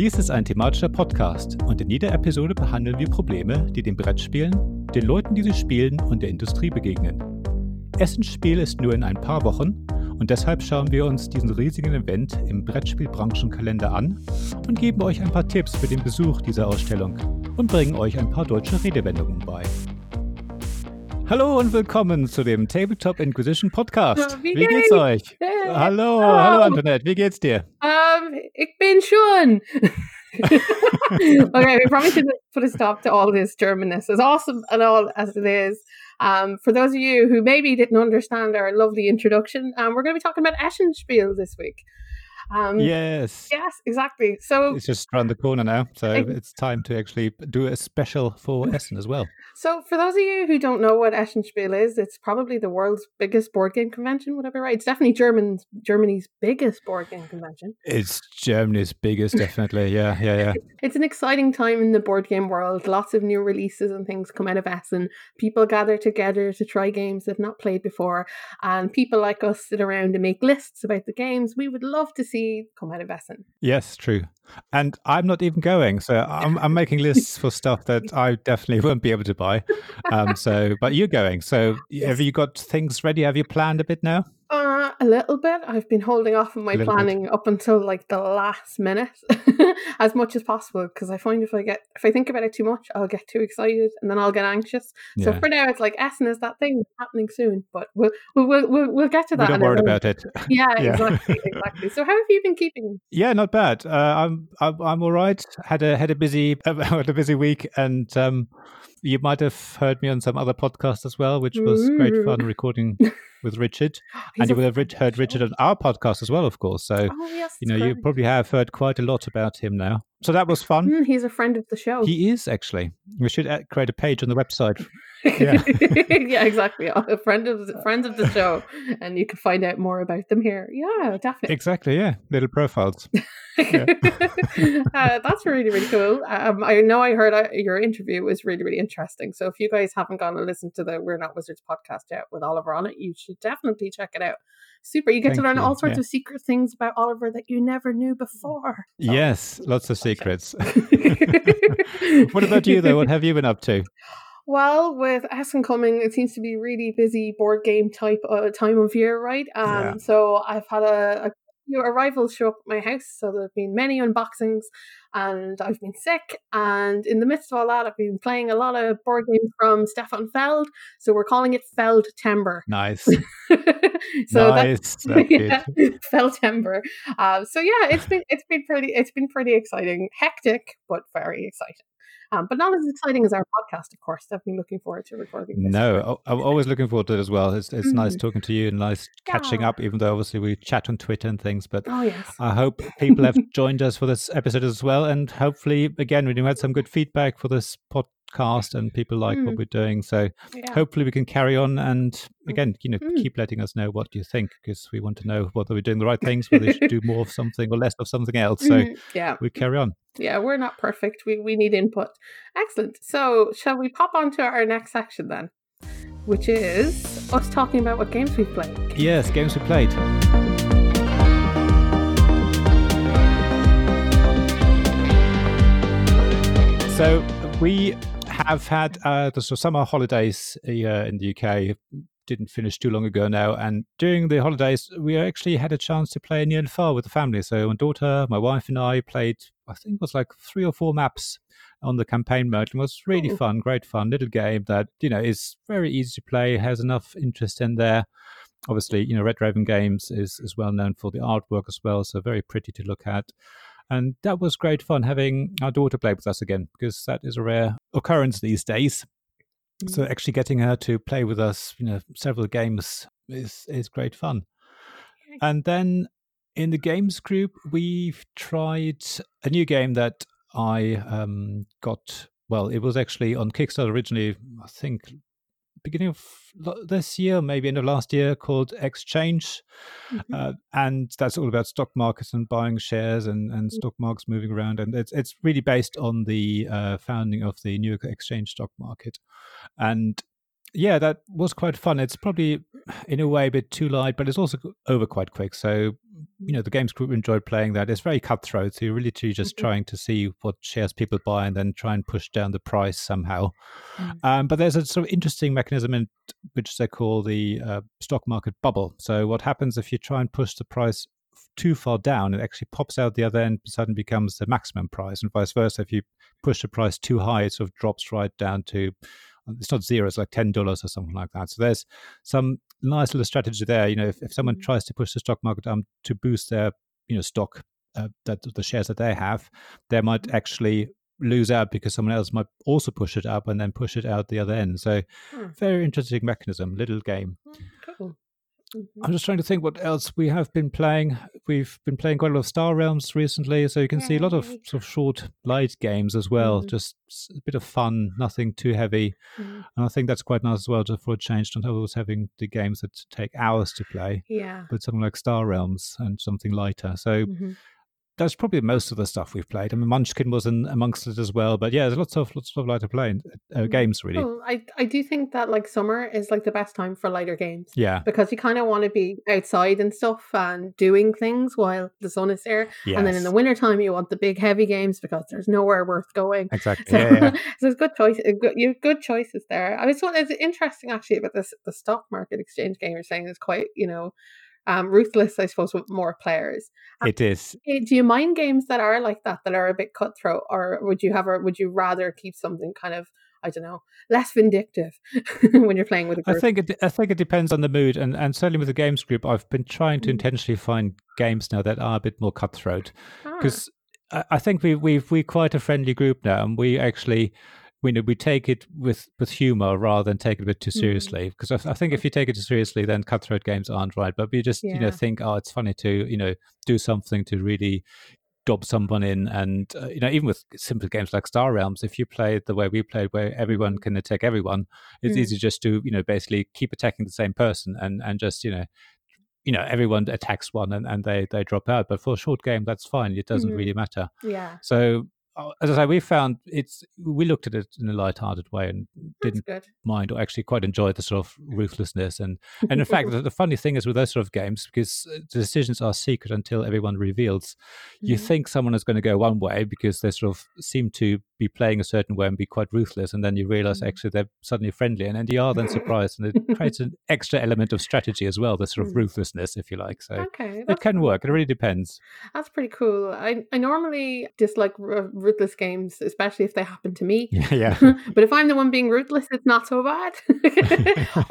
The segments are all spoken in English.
Dies ist ein thematischer Podcast und in jeder Episode behandeln wir Probleme, die den Brettspielen, den Leuten, die sie spielen und der Industrie begegnen. Essensspiel ist nur in ein paar Wochen und deshalb schauen wir uns diesen riesigen Event im Brettspielbranchenkalender an und geben euch ein paar Tipps für den Besuch dieser Ausstellung und bringen euch ein paar deutsche Redewendungen bei. Hallo und willkommen zu dem Tabletop Inquisition Podcast. Wie Wie geht's geht's? euch? Hey. Hallo, Oh. hallo Antoinette, wie geht's dir? Um, ik ben schon. okay, we probably should put a stop to all this Germanness, as awesome and all as it is. Um, for those of you who maybe didn't understand our lovely introduction, um, we're going to be talking about Essen Spiel this week. Um, Yes. Yes, exactly. So, It's just around the corner now, so Ex- it's time to actually do a special for Essen as well. So for those of you who don't know what Essen Spiel is, it's probably the world's biggest board game convention. Would I be right? It's definitely German's Germany's biggest board game convention. It's Germany's biggest, definitely. Yeah, yeah, yeah. It's an exciting time in the board game world. Lots of new releases and things come out of Essen. People gather together to try games they've not played before, and people like us sit around and make lists about the games we would love to see come out of Essen. Yes, true. And I'm not even going, so I'm, I'm making lists for stuff that I definitely won't be able to buy. Um, so, but you're going. So, have you got things ready? Have you planned a bit now? Uh, a little bit. I've been holding off on my little bit. planning up until like the last minute, as much as possible, because I find if I get if I think about it too much, I'll get too excited and then I'll get anxious. So Yeah. for now, it's like Essen is that thing happening soon, but we'll we'll we'll, we'll, we'll get to We that. don't in worry about it. Yeah, Yeah. exactly, exactly. So how have you been keeping? Yeah, not bad. Uh, I'm, I'm I'm all right. Had a had a busy had a busy week, and um, you might have heard me on some other podcast as well, which was great Mm. fun recording with Richard. And you will have Rich- heard. Richard on our podcast as well, of course. So Oh yes, you know that's you probably have heard quite a lot about him now. So that was fun. Mm, he's a friend of the show. He is actually. We should create a page on the website. yeah. yeah, exactly. A friend of friends of the show, and you can find out more about them here. Yeah, definitely. Exactly. Yeah, little profiles. Yeah. uh, that's really really cool. Um, I know I heard uh, your interview was really really interesting. So if you guys haven't gone and listened to the We're Not Wizards podcast yet with Oliver on it, you should definitely check it out. Super. You get to learn you, all sorts yeah. of secret things about Oliver that you never knew before. So- Yes, lots of secrets. what about you though? What have you been up to? Well, with Essen coming, it seems to be really busy board game type uh, time of year, right? Um, Yeah. so I've had a, a few arrivals show up at my house, so there have been many unboxings, and I've been sick. And in the midst of all that, I've been playing a lot of board games from Stefan Feld. So we're calling it Feld Timber. Nice, so that's nice. That's yeah, good. Feltember. Um, so yeah, it's been it's been pretty it's been pretty exciting, hectic, but very exciting. Um, but not as exciting as our podcast, of course. I've been looking forward to recording this. No, I- I'm always looking forward to it as well. It's it's nice Mm. talking to you and nice catching up. Even though obviously we chat on Twitter and things, but Oh yes. I hope people have joined us for this episode as well. And hopefully, again, we had some good feedback for this podcast and people like what Mm. we're doing. So yeah. hopefully we can carry on and again, you know, Mm. keep letting us know what you think because we want to know whether we're doing the right things, whether we should do more of something or less of something else. So Mhm. yeah, we carry on. Yeah, we're not perfect. We we need input. Excellent. So shall we pop on to our next section then? Which is us talking about what games we've played. Yes, games we played. So we have had uh, the summer holidays here in the UK. Didn't finish too long ago now, and during the holidays, we actually had a chance to play near and far with the family. So my daughter, my wife, and I played. I think it was like three or four maps on the campaign mode. It was really Oh. fun, great fun, little game that you know is very easy to play, has enough interest in there obviously, you know, Red Raven Games is, is well known for the artwork as well, so very pretty to look at. And that was great fun having our daughter play with us again, because that is a rare occurrence these days. So mm. actually getting her to play with us, you know, several games is is great fun. And then in the games group, we've tried a new game that I um, got. Well, it was actually on Kickstarter originally. I think beginning of this year, maybe end of last year, called Exchange, Mhm. uh, and that's all about stock markets and buying shares and, and stock markets moving around, and it's it's really based on the uh, founding of the New York Exchange stock market, and yeah, that was quite fun. It's probably in a way a bit too light, but it's also over quite quick. So you know the games group enjoyed playing that. It's very cutthroat. So you're really just mm-hmm. trying to see what shares people buy and then try and push down the price somehow. Mm-hmm. Um, but there's a sort of interesting mechanism in which they call the uh, stock market bubble. So what happens if you try and push the price too far down, it actually pops out the other end, suddenly becomes the maximum price, and vice versa. If you push the price too high, it sort of drops right down to it's not zero, it's like ten dollars or something like that. So there's some nice little strategy there. You know, if, if someone mm-hmm. tries to push the stock market um to boost their you know stock uh, that the shares that they have, they might mm-hmm. actually lose out because someone else might also push it up and then push it out the other end. So hmm. very interesting mechanism, little game. Hmm. Mm-hmm. I'm just trying to think what else we have been playing. We've been playing quite a lot of Star Realms recently, so you can see a lot of sort of short, light games as well. Mm-hmm. Just a bit of fun, nothing too heavy, mm-hmm. and I think that's quite nice as well. Just for a change, not always having the games that take hours to play. Yeah, but something like Star Realms and something lighter. So mm-hmm that's probably most of the stuff we've played. I mean, Munchkin was in, amongst it as well, but yeah, there's lots of lots of lighter playing uh, mm. games really. Well, I I do think that like summer is like the best time for lighter games. Yeah, because you kind of want to be outside and stuff and doing things while the sun is there, yes. and then in the wintertime you want the big heavy games because there's nowhere worth going. Exactly. So, yeah, yeah. so there's good choice. Good, you good choices there. I mean, so it's interesting actually about this the stock market exchange game. You're saying is quite you know um, ruthless, I suppose, with more players. It is. Do you mind games that are like that, that are a bit cutthroat, or would you have, or would you rather keep something kind of, I don't know, less vindictive when you're playing with a group? I think it, I think it depends on the mood, and and certainly with the games group, I've been trying to mm. intentionally find games now that are a bit more cutthroat because. Ah. I think we we've we quite a friendly group now, and we actually we we take it with with humor rather than take it a bit too mm. seriously. Because mm. I, I, think if you take it too seriously, then cutthroat games aren't right. But we just yeah. you know think, oh, it's funny to you know do something to really dob someone in, and uh, you know even with simple games like Star Realms, if you play it the way we played, where everyone can attack everyone, it's mm. easy just to you know basically keep attacking the same person and and just you know you know everyone attacks one and, and they they drop out but for a short game that's fine it doesn't mm-hmm. really matter yeah so as I say, we found it's we looked at it in a light-hearted way and didn't mind or actually quite enjoyed the sort of ruthlessness and and in fact the, the, funny thing is with those sort of games because uh, the decisions are secret until everyone reveals. You mm-hmm. think someone is going to go one way because they sort of seem to be playing a certain way and be quite ruthless, and then you realize mm-hmm. actually they're suddenly friendly, and then you are then surprised, and it creates an extra element of strategy as well, the sort of mm. ruthlessness, if you like. So okay, it can work. It really depends. That's pretty cool. I I normally dislike ruthless games, especially if they happen to me. Yeah. yeah. but if I'm the one being ruthless, it's not so bad.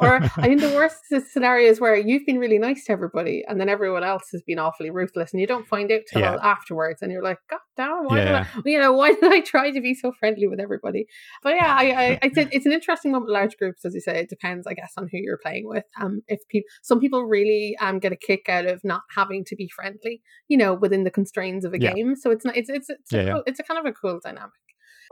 or I think the worst scenario is where you've been really nice to everybody and then everyone else has been awfully ruthless and you don't find out till yeah. afterwards and you're like, God damn, why yeah. did I you know, why did I try to be so friendly with everybody? But yeah, I I, I said it's an interesting one with large groups, as you say. It depends, I guess, on who you're playing with. Um if people some people really um get a kick out of not having to be friendly, you know, within the constraints of a game. So it's not it's it's it's, a, cool, it's a kind of a cool dynamic.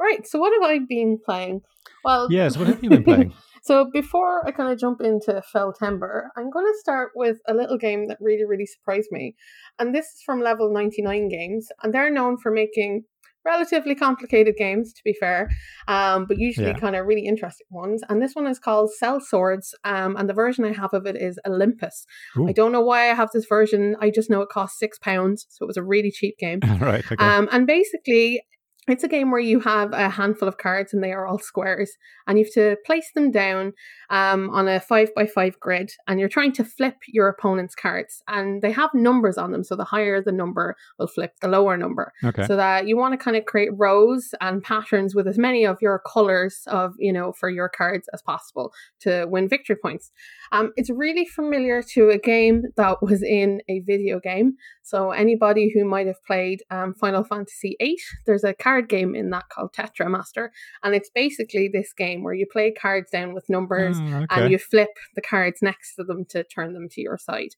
Right. So what have I been playing? Well, yes. What have you been playing? so before I kind of jump into Feltember, I'm going to start with a little game that really, really surprised me, and this is from Level 99 Games, and they're known for making relatively complicated games, to be fair, um, but usually yeah. kind of really interesting ones. And this one is called Sellswords, um, and the version I have of it is Olympus. Ooh. I don't know why I have this version. I just know it cost six pounds, so it was a really cheap game. right. Okay. Um, and basically, it's a game where you have a handful of cards and they are all squares, and you have to place them down um, on a five by five grid, and you're trying to flip your opponent's cards, and they have numbers on them. So the higher the number will flip the lower number. Okay. So that you want to kind of create rows and patterns with as many of your colors of you know for your cards as possible to win victory points. Um, it's really familiar to a game that was in a video game. So anybody who might have played um, Final Fantasy VIII, there's a card game in that called Tetramaster, and it's basically this game where you play cards down with numbers mm, okay. and you flip the cards next to them to turn them to your side.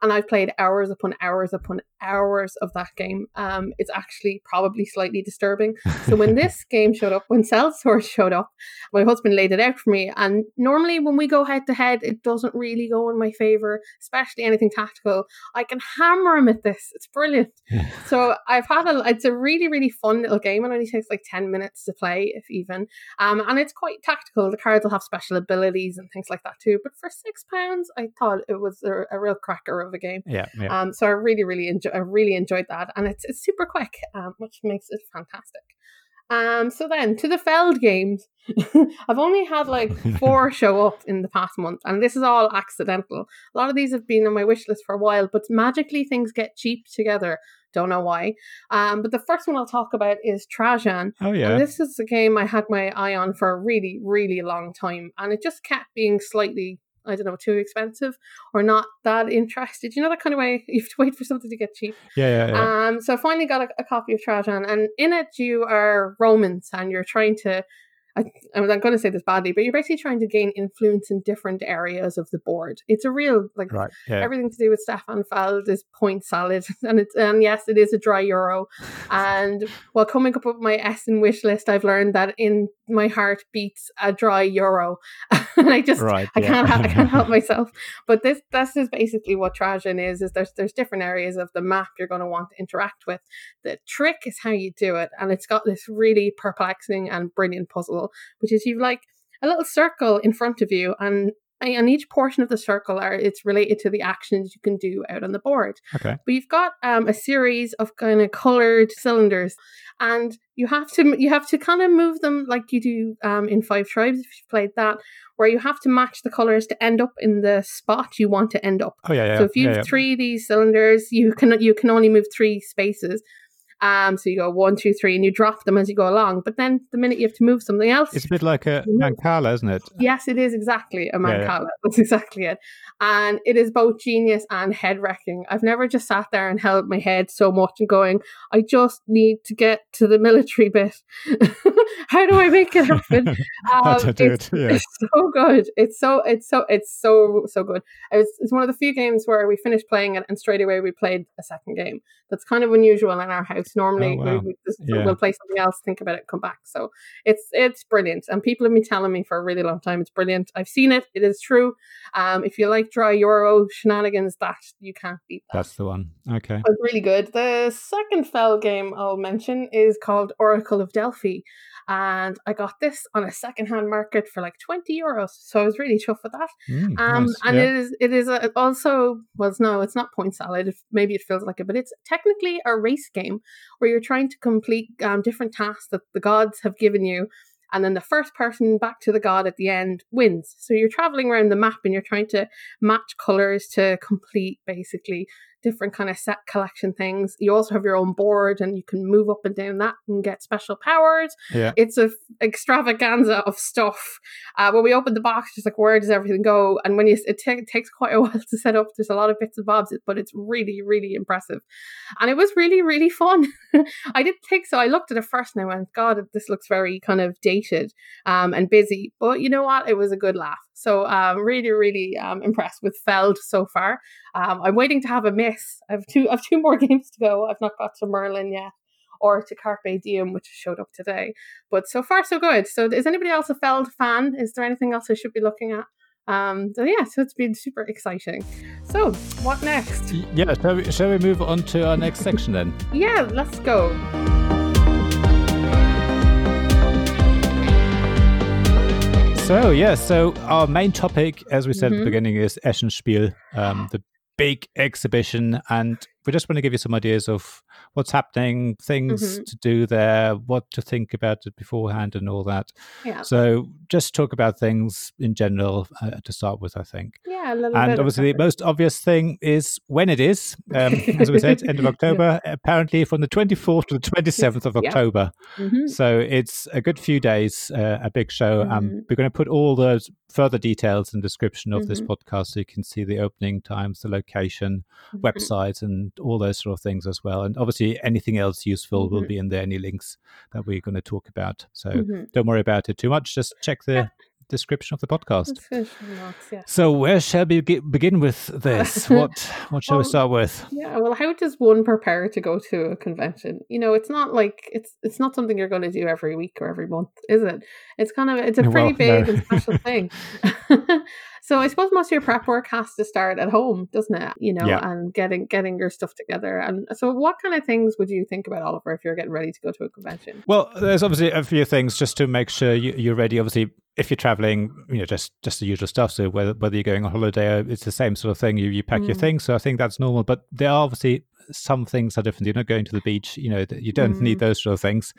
And I've played hours upon hours upon hours of that game. Um, it's actually probably slightly disturbing. So when this game showed up, when Sellswords showed up, my husband laid it out for me, and normally when we go head to head, it does doesn't really go in my favor, especially anything tactical. I can hammer him at this. It's brilliant. so I've had a, it's a really, really fun little game. It only takes like 10 minutes to play, if even. Um, and it's quite tactical. The cards will have special abilities and things like that too. But for six pounds, I thought it was a, a, real cracker of a game. Yeah, yeah. Um, so I really, really enjoy. I really enjoyed that, and it's it's super quick, um, which makes it fantastic. Um, so then to the Feld games, I've only had like four show up in the past month, and this is all accidental. A lot of these have been on my wish list for a while, but magically things get cheap together. Don't know why. Um, but the first one I'll talk about is Trajan. Oh yeah, and this is a game I had my eye on for a really, really long time, and it just kept being slightly I don't know, too expensive or not that interested. You know that kind of way you have to wait for something to get cheap. Yeah, yeah, yeah. Um, so I finally got a, a copy of Trajan, and in it you are Romans, and you're trying to I, I'm going to say this badly, but you're basically trying to gain influence in different areas of the board. It's a real like right, yeah. everything to do with Stefan Feld is point salad, and it's and yes, it is a dry euro. And while coming up with my Essen wish list, I've learned that in my heart beats a dry euro, and I just right, I yeah. can't I can't help myself. But this this is basically what Trajan is. Is there's there's different areas of the map you're going to want to interact with. The trick is how you do it, and it's got this really perplexing and brilliant puzzle which is you've like a little circle in front of you and and each portion of the circle are it's related to the actions you can do out on the board. Okay. But you've got um, a series of kind of colored cylinders, and you have to you have to kind of move them like you do um, in Five Tribes if you've played that, where you have to match the colors to end up in the spot you want to end up. Oh yeah, yeah. So if you have yeah, three of these cylinders, you can you can only move three spaces. Um, so you go one, two, three, and you drop them as you go along. But then the minute you have to move something else, it's a bit like a Mancala, isn't it? Yes, it is exactly a Mancala. Yeah, yeah. That's exactly it. And it is both genius and head wrecking. I've never just sat there and held my head so much and going, I just need to get to the military bit. How do I make it happen? Um, do it's, it. Yeah. it's so good. It's so it's so it's so so good. It's, it's one of the few games where we finished playing it and straight away we played a second game. That's kind of unusual in our house Normally, oh, wow. we, we just, yeah. we'll play something else, think about it, come back. So it's it's brilliant, and people have been telling me for a really long time it's brilliant. I've seen it; it is true. Um, if you like dry Euro shenanigans, that you can't beat that. That's the one. Okay, it's really good. The second Feld game I'll mention is called Oracle of Delphi and I got this on a secondhand market for like 20 euros. So I was really chuffed with that. Mm, um, nice. and yeah. it is it is a, also well, no, it's not point salad. Maybe it feels like it, but it's technically a race game where you're trying to complete um, different tasks that the gods have given you. And then the first person back to the god at the end wins. So you're traveling around the map and you're trying to match colors to complete basically different kind of set collection things. You also have your own board and you can move up and down that and get special powers. Yeah. It's a f- extravaganza of stuff. Uh, when we open the box, just like where does everything go? And when you it, t- it takes quite a while to set up. There's a lot of bits and bobs, but it's really really impressive, and it was really really fun. I didn't think so. I looked at it first and I went, God, this looks very kind of dated um, and busy. But you know what? It was a good laugh. So um, really, really um, impressed with Feld so far. Um, I'm waiting to have a miss. I have two. I have two more games to go. I've not got to Merlin yet, or to Carpe Diem, which showed up today. But so far, so good. So is anybody else a Feld fan? Is there anything else I should be looking at? Um, so yeah, so it's been super exciting. So what next? Yeah, shall we, shall we move on to our next section then? Yeah, let's go. So yeah, so our main topic, as we said Mm-hmm. at the beginning, is Essen Spiel, um, the big exhibition, and we just want to give you some ideas of what's happening, things Mhm. to do there, what to think about it beforehand, and all that. Yeah, So just talk about things in general uh, to start with, I think. yeah. And obviously, the most obvious thing is when it is. Um, as we said, end of October. Apparently, from the 24th to the 27th of. October. Mhm. So it's a good few days, uh, a big show. Mhm. Um, we're going to put all those further details in description of this Mhm. podcast, so you can see the opening times, the location, Mhm. websites, and all those sort of things as well. And obviously, anything else useful will Mhm. be in there. Any links that we're going to talk about. So Mhm. don't worry about it too much. Just check the description of the podcast. Let's finish the remarks, yeah. So where shall we ge- begin with this? What what shall we start with? Yeah, well, how does one prepare to go to a convention? You know, it's not like it's it's not something you're going to do every week or every month, is it? It's kind of it's a pretty Well, no. big and special thing. So I suppose most of your prep work has to start at home, doesn't it? You know, Yeah. and getting getting your stuff together. And so, what kind of things would you think about, Oliver, if you're getting ready to go to a convention? Well, there's obviously a few things just to make sure you, you're ready. Obviously, if you're traveling, you know, just just the usual stuff. So whether whether you're going on holiday, it's the same sort of thing. You you pack your Mm. things. So I think that's normal. But there are obviously some things are different. You're not going to the beach. You know, you don't need Mm. those sort of things.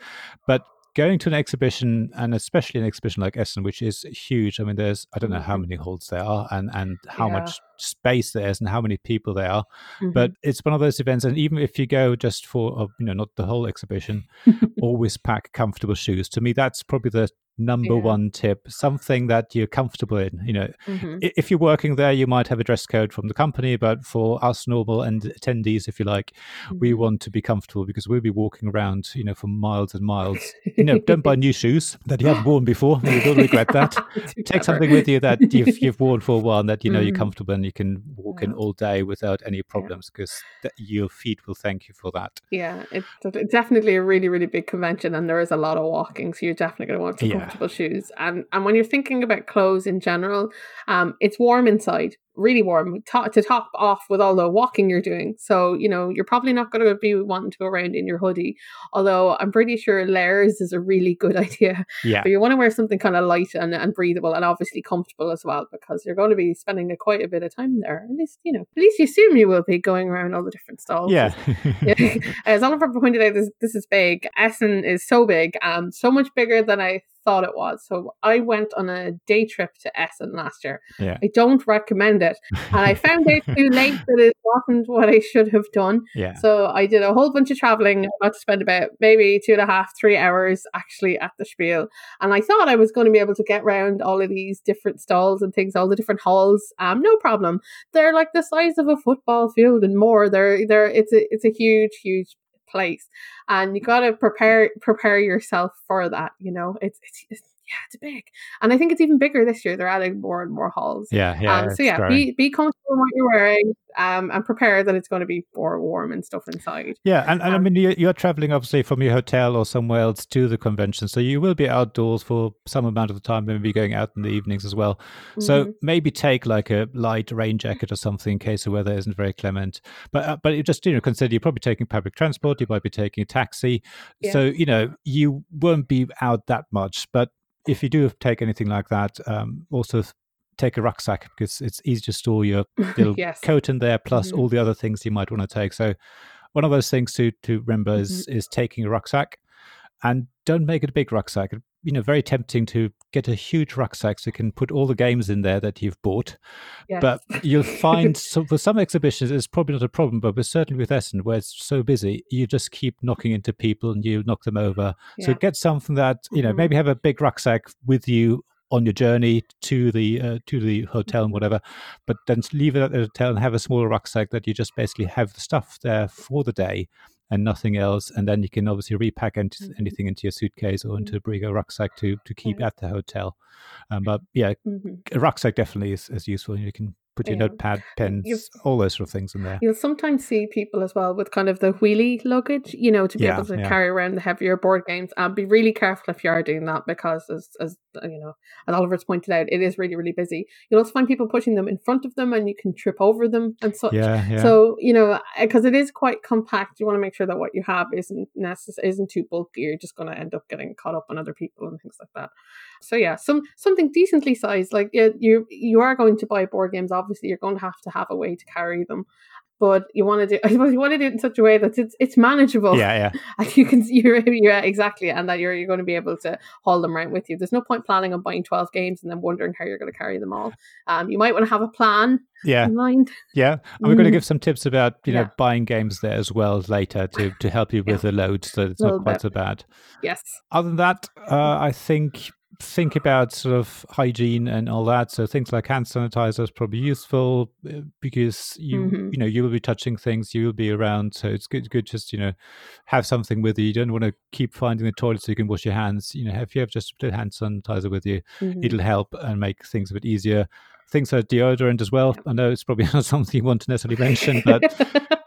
But going to an exhibition, and especially an exhibition like Essen, which is huge. I mean, there's I don't know how Mhm. many halls there are, and and how Yeah. much space there is, and how many people there are. Mhm. But it's one of those events, and even if you go just for uh, you know not the whole exhibition, always pack comfortable shoes. To me, that's probably the number Yeah. one tip. Something that you're comfortable in. You know, Mhm. If you're working there, you might have a dress code from the company, but for us normal and attendees, if you like, we Mhm. want to be comfortable because we'll be walking around, you know, for miles and miles. You know, don't buy new shoes that you haven't worn before. You will regret that. Take something with you that you've, you've worn for a while and that you know you're Mhm. comfortable and you can walk in all day without any problems because th- your feet will thank you for that. Yeah, it's it's definitely a really, really big convention, and there is a lot of walking, so you're definitely going to want to Yeah. Comfortable shoes. And and when you're thinking about clothes in general, um, it's warm inside, really warm to, to top off with all the walking you're doing. So you know you're probably not going to be wanting to go around in your hoodie. Although I'm pretty sure layers is a really good idea. Yeah. But you want to wear something kind of light and, and breathable, and obviously comfortable as well, because you're going to be spending a, quite a bit of time there. At least you know, at least you assume you will be going around all the different stalls. Yeah. Yeah. As Oliver pointed out, this, this is big. Essen is so big, um, so much bigger than I thought it was. So I went on a day trip to Essen last year. Yeah. I don't recommend it, and I found out too late that it wasn't what I should have done. yeah. So I did a whole bunch of traveling. I got to spend about maybe two and a half, three hours actually at the Spiel, and I thought I was going to be able to get around all of these different stalls and things, all the different halls. Um, no problem. They're like the size of a football field and more. They're they're it's a it's a huge huge place, and you got to prepare prepare yourself for that. You know, it's it's. it's yeah, it's big, and I think it's even bigger this year. They're adding more and more halls. Yeah. Yeah. um, so yeah, growing. be be comfortable in what you're wearing, um, and prepare that it's going to be more warm and stuff inside. Yeah, and, and I Um, mean, you're, you're traveling obviously from your hotel or somewhere else to the convention, so you will be outdoors for some amount of the time, maybe going out in the evenings as well. So Mhm. maybe take like a light rain jacket or something in case the weather isn't very clement. But uh, but just you know consider you're probably taking public transport, you might be taking a taxi, Yeah. so you know you won't be out that much. But if you do take anything like that, um, also take a rucksack because it's easy to store your little yes, coat in there plus Mhm. all the other things you might want to take so one of those things to to remember is Mm-hmm. is taking a rucksack and don't make it a big rucksack you know very tempting to get a huge rucksack so you can put all the games in there that you've bought yes. but you'll find so for some exhibitions it's probably not a problem but certainly with Essen where it's so busy you just keep knocking into people and you knock them over so get something that you know Mhm. maybe have a big rucksack with you on your journey to the uh, to the hotel Mm-hmm. and whatever but then leave it at the hotel and have a smaller rucksack that you just basically have the stuff there for the day and nothing else and then you can obviously repack Mhm. anything into your suitcase or into a bigger rucksack to to keep Yeah. at the hotel um, but yeah Mhm. a rucksack definitely is, is useful you can put your Yeah. notepad pens You've- all those sort of things in there You'll sometimes see people as well with kind of the wheelie luggage, you know, to be Yeah, able to yeah. carry around the heavier board games. And be really careful if you are doing that because, as, as uh, you know, as Oliver's pointed out, it is really, really busy. You'll also find people pushing them in front of them and you can trip over them and such. yeah So you know, because it is quite compact, you want to make sure that what you have isn't necess- isn't too bulky. You're just going to end up getting caught up on other people and things like that. So yeah, some something decently sized. Like yeah, you you are going to buy board games. Obviously, you're going to have to have a way to carry them. But you want to do, I suppose you want to do it in such a way that it's it's manageable. yeah yeah And you can, you're, yeah, exactly, and that you're you're going to be able to haul them around with you. There's no point planning on buying twelve games and then wondering how you're going to carry them all. Um, you might want to have a plan yeah in mind. Yeah, and we're going to Mm. give some tips about you know Yeah. buying games there as well later to to help you with the load, so it's not quite bit. so bad. Yes. Other than that, uh, I think think about sort of hygiene and all that. So things like hand sanitizer is probably useful uh, because you Mhm. you know you will be touching things, you will be around, so it's good good just you know have something with you. You don't want to keep finding the toilet so you can wash your hands. You know, if you have just a hand sanitizer with you, Mhm. it'll help and make things a bit easier. Things like deodorant as well. I know it's probably not something you want to necessarily mention, but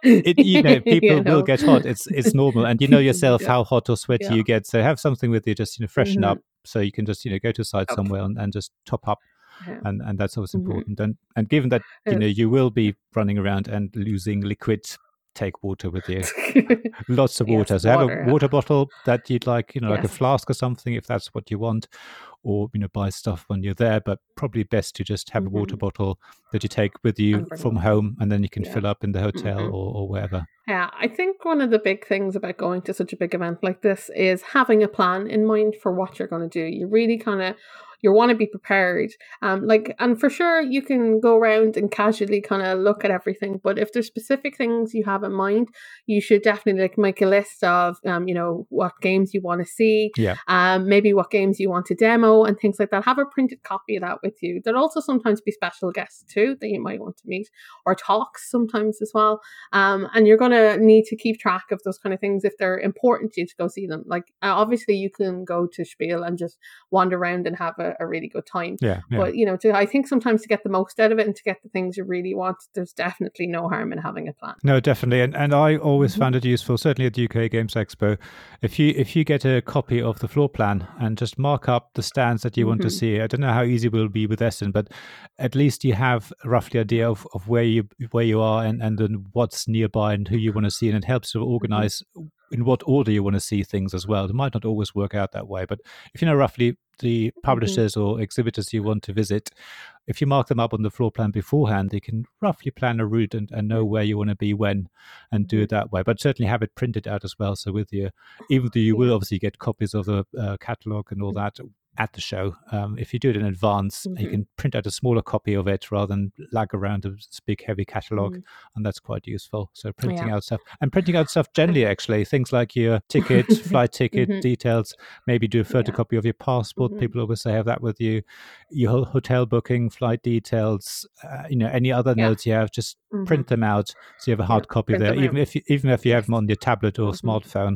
it you know people You will get hot. It's it's normal, and you know yourself Yeah. how hot or sweaty Yeah. you get. So have something with you, just you know freshen Mhm. up, so you can just you know go to a site Up. somewhere and, and just top up yeah. and and that's always mm-hmm. important. And and given that you know you will be running around and losing liquid take water with you. Lots of water. Yes, so water, have a water bottle that you'd like, you know, yes. like a flask or something if that's what you want, or you know, buy stuff when you're there. But probably best to just have mm-hmm. a water mm-hmm. bottle that you take with you from home, and then you can yeah. fill up in the hotel mm-hmm. or, or wherever. Yeah, I think one of the big things about going to such a big event like this is having a plan in mind for what you're going to do. You really kind of you want to be prepared. Um, like, and for sure, you can go around and casually kind of look at everything. But if there's specific things you have in mind, you should definitely like make a list of, um, you know, what games you want to see. Yeah. Um, maybe what games you want to demo and things like that. Have a printed copy of that with you. There'll also sometimes be special guests too that you might want to meet or talks sometimes as well. Um, and you're going to need to keep track of those kind of things if they're important to you to go see them. Like, uh, obviously, you can go to Spiel and just wander around and have a a, really good time. Yeah, yeah, But you know, to, I think sometimes to get the most out of it and to get the things you really want, there's definitely no harm in having a plan. No, definitely. And and I always mm-hmm. found it useful, certainly at the UK Games Expo, if you if you get a copy of the floor plan and just mark up the stands that you mm-hmm. want to mm-hmm. see. I don't know how easy it will be with Essen, but at least you have roughly idea of, of where you where you are and and then what's nearby and who you want to see, and it helps to mm-hmm. organize. Mm-hmm in what order you want to see things as well. It might not always work out that way, but if you know roughly the mm-hmm. publishers mm-hmm. or exhibitors you want to visit, if you mark them up on the floor plan beforehand, you can roughly plan a route and, and know where you want to be when and do it mm-hmm. that way. But certainly have it printed out as well. So with you, even though you will obviously get copies of the uh, catalog and all that at the show. Um, if you do it in advance, mm-hmm. you can print out a smaller copy of it rather than lag around a big heavy catalog, mm. and that's quite useful. So printing yeah. out stuff and printing out stuff generally, actually, things like your ticket, flight ticket mm-hmm. details. Maybe do a photocopy yeah. of your passport. Mm-hmm. People always say have that with you. Your hotel booking, flight details. Uh, you know, any other yeah. notes you have, just print mm-hmm. them out so you have a hard copy there. Even if you, even if you have them on your tablet or mm-hmm.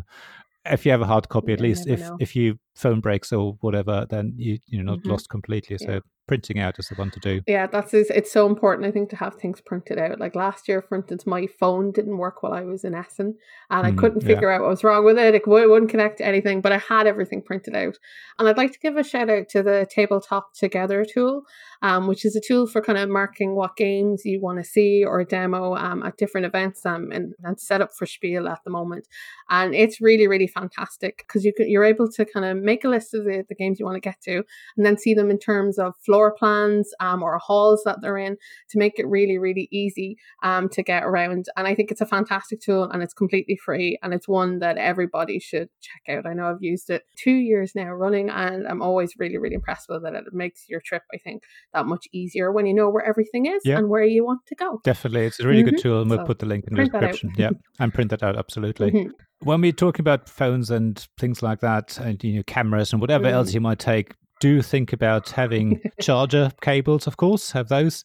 If you have a hard copy, at least if know. if you phone breaks or whatever, then you you're not mm-hmm. lost completely. So printing out is the one to do. Yeah, that's it's so important. I think to have things printed out. Like last year, for instance, my phone didn't work while I was in Essen, and I mm, couldn't figure yeah. out what was wrong with it. It wouldn't connect to anything, but I had everything printed out. And I'd like to give a shout out to the Tabletop Together tool, um, which is a tool for kind of marking what games you want to see or demo um, at different events um, and, and set up for Spiel at the moment. And it's really, really fantastic because you can, you're able to kind of make a list of the, the games you want to get to and then see them in terms of flow floor plans um, or halls that they're in to make it really, really easy um, to get around. And I think it's a fantastic tool and it's completely free and it's one that everybody should check out. I know I've used it two years now running and I'm always really, really impressed with it. It makes your trip, I think, that much easier when you know where everything is and where you want to go. Definitely. It's a really mm-hmm. good tool and we'll so put the link in the description. yeah. And print that out. Absolutely. Mm-hmm when we're talking about phones and things like that, and you know, cameras and whatever mm. else you might take, do think about having charger cables, of course, have those.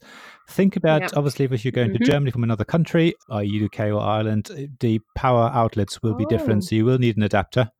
Think about, yep. obviously, if you're going mm-hmm. to Germany from another country, i.e., UK or Ireland, the power outlets will be oh. different. So you will need an adapter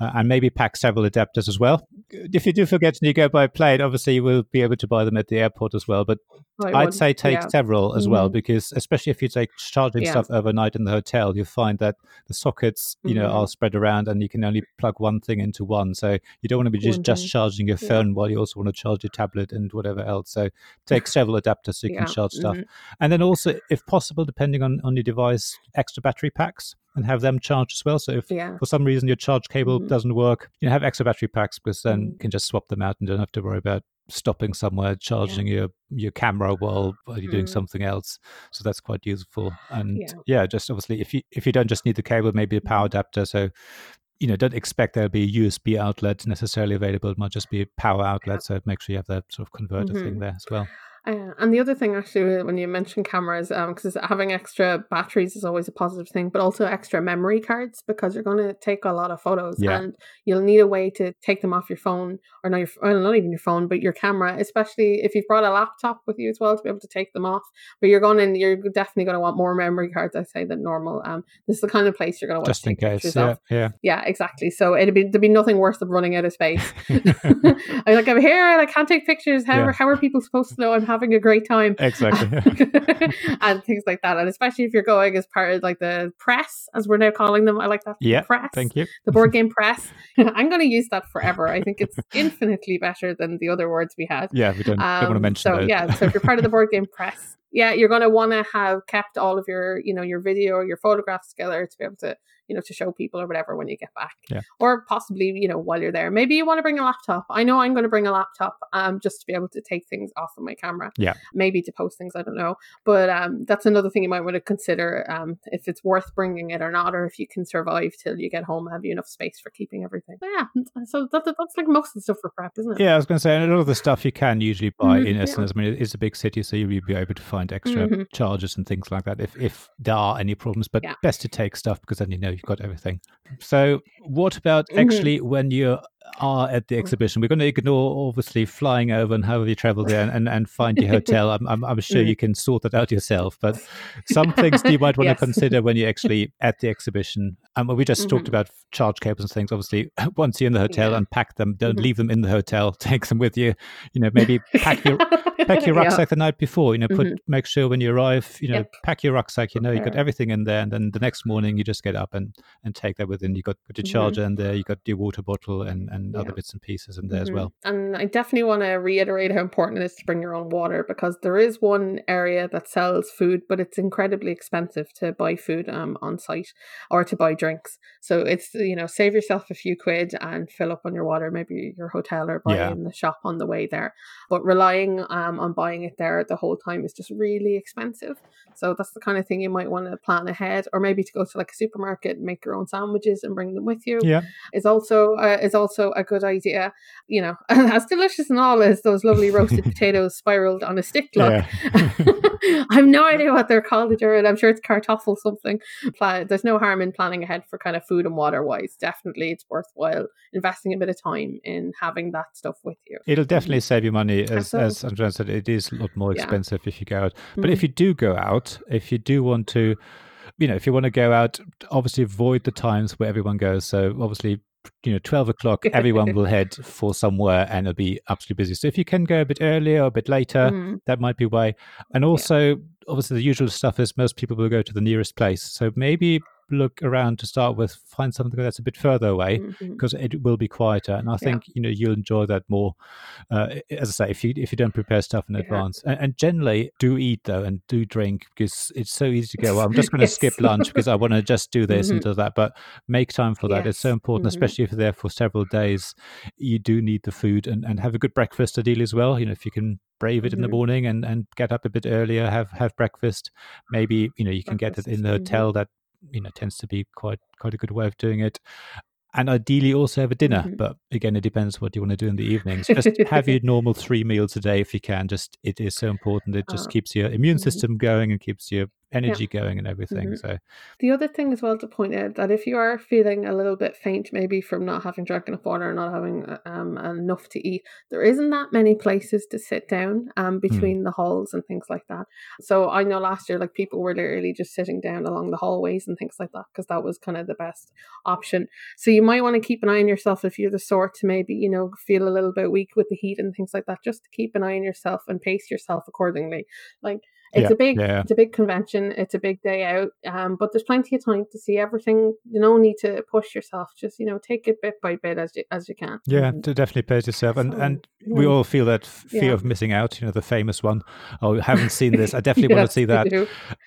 uh, and maybe pack several adapters as well. If you do forget and you go by plane, obviously you will be able to buy them at the airport as well. But I would say take yeah. several as mm-hmm. well because especially if you take charging yeah. stuff overnight in the hotel, you find that the sockets you mm-hmm. know are spread around and you can only plug one thing into one. So you don't want to be just, just charging your phone yeah. while you also want to charge your tablet and whatever else. So take several adapters so you can charge stuff, mm-hmm. and then also, if possible, depending on on your device, extra battery packs and have them charged as well. So if yeah. for some reason your charge cable mm-hmm. doesn't work, you know, have extra battery packs because then mm-hmm. you can just swap them out and don't have to worry about stopping somewhere charging yeah. your your camera while, while you're doing mm-hmm. something else so that's quite useful and yeah. yeah. just obviously if you if you don't just need the cable maybe a power mm-hmm. adapter so you know don't expect there'll be a usb outlet necessarily available it might just be a power outlet so make sure you have that sort of converter thing mm-hmm. there as well uh, and the other thing, actually, when you mention cameras, because um, having extra batteries is always a positive thing, but also extra memory cards because you're going to take a lot of photos yeah. and you'll need a way to take them off your phone or not, your, not even your phone, but your camera, especially if you've brought a laptop with you as well to be able to take them off. But you're going to, you're definitely going to want more memory cards, I'd say, than normal. Um, this is the kind of place you're going to want just in case. Yeah, off. yeah, yeah, exactly. So it'd be there'd be nothing worse than running out of space. I'm like, I'm here and I can't take pictures. How, yeah. how are people supposed to know I'm having having a great time. Exactly. and things like that. And especially if you're going as part of like the press, as we're now calling them. I like that. Yeah. Press. Thank you. The board game press. I'm going to use that forever. I think it's infinitely better than the other words we had. Yeah, we don't, um, don't want to mention So those. yeah, so if you're part of the board game press, yeah, you're going to want to have kept all of your, you know, your video or your photographs together to be able to you know, to show people or whatever when you get back. Yeah. Or possibly, you know, while you're there. Maybe you want to bring a laptop. I know I'm going to bring a laptop um just to be able to take things off of my camera. Yeah. Maybe to post things, I don't know. But um that's another thing you might want to consider um if it's worth bringing it or not or if you can survive till you get home have you enough space for keeping everything. Yeah. So that, that's like most of the stuff for prep, isn't it? Yeah, I was going to say, and a lot of the stuff you can usually buy Mhm, in yeah. Essen. I mean, it's a big city, so you'll be able to find extra Mhm. charges and things like that if, if there are any problems. But Yeah. best to take stuff because then you know you've got everything. So, what about Mhm. actually when you are at the exhibition? We're going to ignore obviously flying over and how you travel there and, and, and find your hotel. I'm, I'm, I'm sure Mm. you can sort that out yourself. But some things you might want Yes. to consider when you're actually at the exhibition. And we just talked Mhm. about charge cables and things. Obviously, once you're in the hotel, Yeah. unpack them. Don't Mhm. leave them in the hotel. Take them with you. You know, maybe pack your pack your Yeah. rucksack the night before. You know, put Mhm. make sure when you arrive, you know, Yep. pack your rucksack. You know, you've got everything in there, and then the next morning you just get up and and take that with. And you got, got your Mhm. charger in there. You've got your water bottle and and other bits and pieces in there as Mhm. well. And I definitely want to reiterate how important it is to bring your own water because there is one area that sells food, but it's incredibly expensive to buy food um, on site or to buy drinks. So it's, you know, save yourself a few quid and fill up on your water, maybe your hotel or buy Yeah. in the shop on the way there. But relying um, on buying it there the whole time is just really expensive. So that's the kind of thing you might want to plan ahead, or maybe to go to like a supermarket, make your own sandwiches and bring them with you Yeah, is also uh, is also a good idea. You know, as delicious and all as those lovely roasted potatoes spiraled on a stick look. yeah. I have no idea what they're called in German. I'm sure it's kartoffel something. There's no harm in planning ahead for kind of food and water wise. Definitely, it's worthwhile investing a bit of time in having that stuff with you. It'll definitely save you money, as as Andrea said. It is a lot more Yeah. expensive if you go out. But Mhm. if you do go out, if you do want to, you know, if you want to go out, obviously avoid the times where everyone goes. So obviously, you know, twelve o'clock, everyone will head for somewhere, and it'll be absolutely busy. So if you can go a bit earlier or a bit later, Mhm. that might be a way. And also, obviously, the usual stuff is most people will go to the nearest place. So maybe look around to start with, find something that's a bit further away because it will be quieter. And I Yeah. think you know you'll enjoy that more. Uh, as I say, if you if you don't prepare stuff in Yeah. advance, and, and generally do eat though and do drink because it's so easy to go. Well, I'm just going to Yes. skip lunch because I want to just do this Mhm. and do that. But make time for that. It's so Yes. important, Mhm. especially if you're there for several days. You do need the food and, and have a good breakfast ideally as well. You know, if you can brave it in the Mhm. morning and, and get up a bit earlier, have have breakfast. Maybe you know you can get it in the hotel. That you know tends to be quite quite a good way of doing it. And ideally, also have a dinner. Mhm. But again, it depends what you want to do in the evenings. Just have your normal three meals a day if you can. Just it is so important. It just Uh, keeps your immune mhm. system going and keeps your energy going and everything. Mhm. So The other thing as well to point out that if you are feeling a little bit faint, maybe from not having drunk enough water or not having uh, um, enough to eat, there isn't that many places to sit down um, between the halls and things like that. So I know last year, like people were literally just sitting down along the hallways and things like that because that was kind of the best option. So you might want to keep an eye on yourself if you're the sort to maybe you know feel a little bit weak with the heat and things like that. Just to keep an eye on yourself and pace yourself accordingly. Like it's Yeah, a big yeah. it's a big convention it's a big day out um but there's plenty of time to see everything you don't need to push yourself just you know take it bit by bit as you as you can yeah, to definitely pace yourself. And So, and we yeah. all feel that fear of missing out. You know, the famous one. Oh, haven't seen this. I definitely want to see that.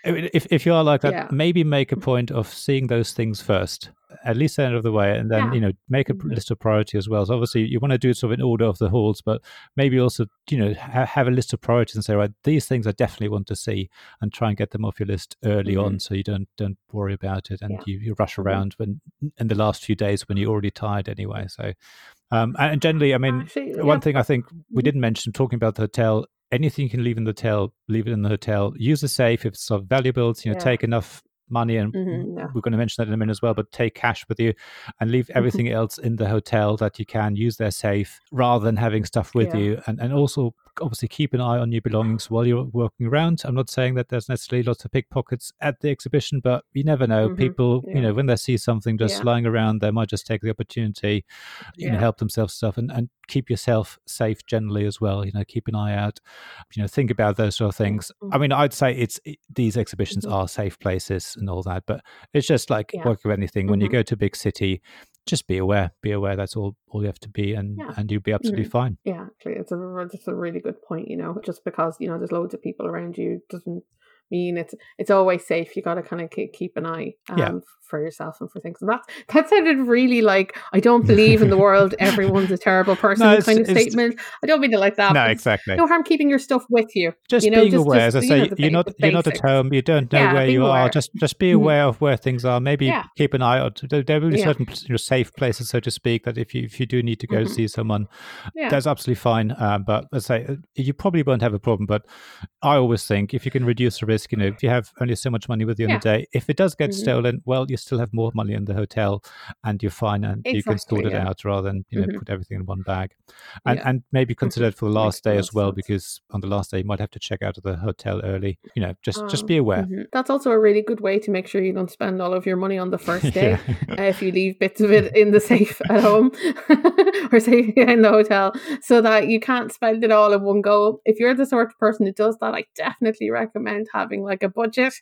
I mean, if if you are like that, maybe make a point of seeing those things first, at least end of the way, and then Yeah. you know make a Mhm. list of priority as well. So obviously you want to do it sort of in order of the halls, but maybe also you know ha- have a list of priorities and say right these things I definitely want to see, and try and get them off your list early on, so you don't don't worry about it and Mm-hmm. Yeah. you, you rush Mhm. around when in the last few days when you're already tired anyway. So. Um, and generally, I mean, Actually, one thing I think we Mhm. didn't mention talking about the hotel. Anything you can leave in the hotel, leave it in the hotel. Use the safe if it's of valuables. You know, Yeah. take enough money, and Mhm, yeah. we're going to mention that in a minute as well. But take cash with you, and leave everything else in the hotel that you can use their safe, rather than having stuff with Yeah. you, and and also obviously keep an eye on your belongings while you're walking around. I'm not saying that there's necessarily lots of pickpockets at the exhibition, but you never know. Mhm, People, you know, when they see something just Yeah. lying around, they might just take the opportunity, you know, Yeah. help themselves stuff, and and keep yourself safe generally as well. You know, keep an eye out. You know, think about those sort of things. I Mhm. mean, I'd say it's it, these exhibitions Mhm. are safe places and all that, but it's just like Yeah. working with anything. When you Mhm. go to a big city, just be aware. Be aware. That's all. All you have to be, and Yeah. and you'll be absolutely Mhm. fine. Yeah, actually, it's a it's a really good point. You know, just because you know there's loads of people around you doesn't mean it's it's always safe. You got to kind of keep, keep an eye um, Yeah. for yourself and for things. And that that sounded really like I don't believe in the world. Everyone's a terrible person it's- kind of statement. I don't mean it like that. no, exactly. No harm keeping your stuff with you. just you know, being just- aware, just, as I you say, know, you're not you're not at home. You don't know Yeah, where you are. Just just be Mhm. aware of where things are. Maybe Yeah. keep an eye out. There, will be certain you know, safe places, so to speak, that if you if you do need to go Mhm. see someone, that's absolutely fine. Um, but as I say, uh, you probably won't have a problem. But I always think if you can reduce the risk, you know, if you have only so much money with you on Yeah. the day, if it does get Mhm. stolen, well, you still have more money in the hotel, and you're fine, and you can sort Exactly, it out rather than you know Mhm. put everything in one bag, and Yeah. and maybe consider it for the last day as well, sense. because on the last day you might have to check out of the hotel early. You know, just just Um, be aware. mhm. That's also a really good way to make sure you don't spend all of your money on the first day. Yeah. uh, if you leave bits of it in the safe at home or safe in the hotel so that you can't spend it all in one go. If you're the sort of person who does that, I definitely recommend having like a budget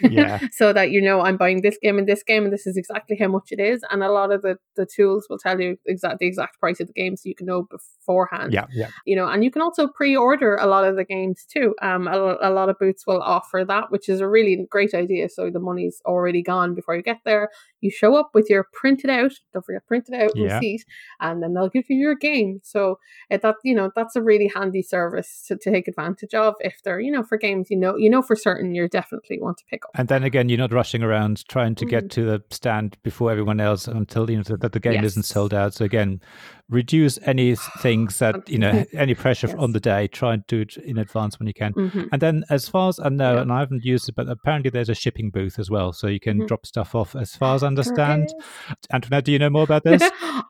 Yeah. so that you know I'm buying this game and this game and this is exactly how much it is. And a lot of the, the tools will tell you exact the exact price of the game so you can know beforehand yeah, yeah. you know, and you can also pre-order a lot of the games too. Um, a, a lot of boots will offer that, which is a really great idea. So the money's already gone before you get there. You show up with your printed out, don't forget printed out Yeah. receipt, and then they'll give you your game. So it, that you know that's a really handy service to, to take advantage of if they're you know for games you know you know for certain you definitely want to pick up. And then again, you're not rushing around trying to get Mhm. to the stand before everyone else until you know that the game isn't sold out. So again, reduce any things that you know any pressure on the day. Try and do it in advance when you can. Mhm. And then, as far as I know, Yeah. and I haven't used it, but apparently there's a shipping booth as well, so you can Mhm. drop stuff off. As far as I understand, Antoinette, do you know more about this?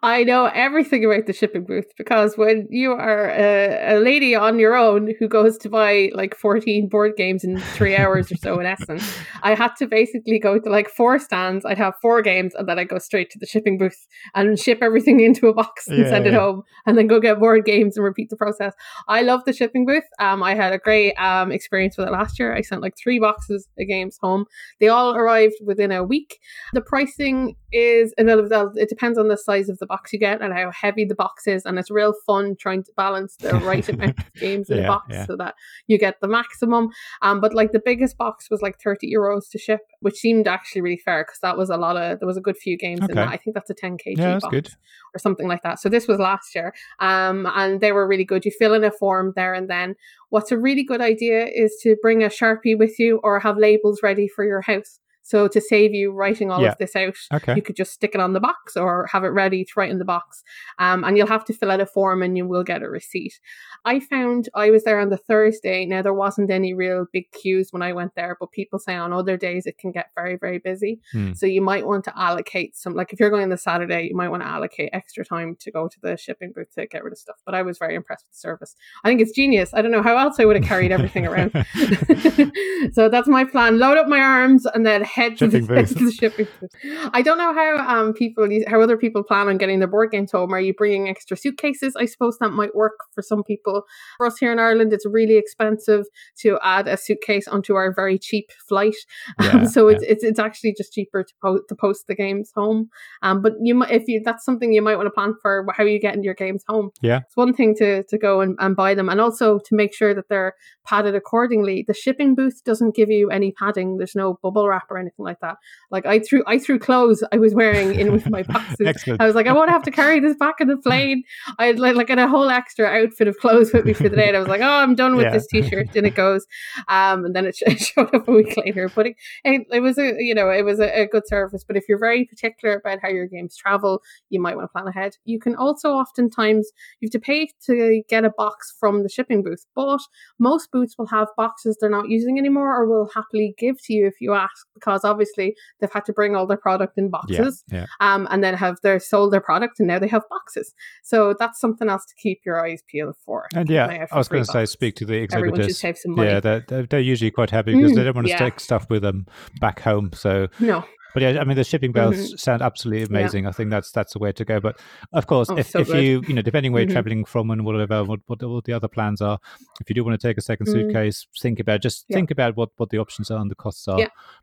I know everything about the shipping booth because when you are a, a lady on your own who goes to buy like 14 board games in three hours or so in essence, I had to basically go to like four stands. I'd have four games and then I'd go straight to the shipping booth and ship everything into a box and send it home and then go get board games and repeat the process. I love the shipping booth. Um, I had a great um, experience with it last year. I sent like three boxes of games home. They all arrived within a week. The pricing is, and it it depends on the size of the box you get and how heavy the box is. And it's real fun trying to balance the right amount of games in a Yeah, box yeah. so that you get the maximum. Um, but like the biggest box was like 30 euros to ship, which seemed actually really fair because that was a lot of, there was a good few games in Okay. that. I think that's a 10 kg Yeah, box good. or something like that. So this was last year. Um, and they were really good. You fill in a form there and then. What's a really good idea is to bring a Sharpie with you or have labels ready for your house. So to save you writing all Yeah. of this out, Okay. you could just stick it on the box or have it ready to write in the box. Um, and you'll have to fill out a form and you will get a receipt. I found I was there on the Thursday. Now there wasn't any real big queues when I went there, but people say on other days it can get very, very busy. Hmm. So you might want to allocate some like if you're going on the Saturday, you might want to allocate extra time to go to the shipping booth to get rid of stuff. But I was very impressed with the service. I think it's genius. I don't know how else I would have carried everything around. so that's my plan. Load up my arms and then head to the, Shipping booth. to the shipping booth. I don't know how um people how other people plan on getting their board games home. Are you bringing extra suitcases? I suppose that might work for some people. For us here in Ireland, it's really expensive to add a suitcase onto our very cheap flight. Yeah, Um, so yeah. it's, it's it's actually just cheaper to post to post the games home. Um, but you might if you that's something you might want to plan for how you getting your games home. Yeah. it's one thing to to go and, and buy them, and also to make sure that they're padded accordingly. The shipping booth doesn't give you any padding. There's no bubble wrap or anything like that. Like I threw I threw clothes I was wearing in with my boxes. I was like, I won't have to carry this back in the plane. I had like, like had a whole extra outfit of clothes with me for the day. And I was like, oh, I'm done with Yeah. this t-shirt. And it goes. Um, and then it, sh- it showed up a week later. But it, it, it was a you know it was a, a good service. But if you're very particular about how your games travel, you might want to plan ahead. You can also oftentimes you have to pay to get a box from the shipping booth, but most booths will have boxes they're not using anymore or will happily give to you if you ask because because obviously they've had to bring all their product in boxes yeah, yeah. Um, and then have their sold their product and now they have boxes. So that's something else to keep your eyes peeled for. And yeah, I was going to say, speak to the exhibitors. Yeah, they're, they're, usually quite happy because mm, they don't want to yeah. take stuff with them back home. So no, but yeah, I mean, the shipping bells mm-hmm. sound absolutely amazing. Yeah. I think that's that's the way to go. But of course, oh, if, so if you you know depending where mm-hmm. you're traveling from and whatever what, what, what the other plans are, if you do want to take a second mm-hmm. suitcase, think about just think about what what the options are and the costs are.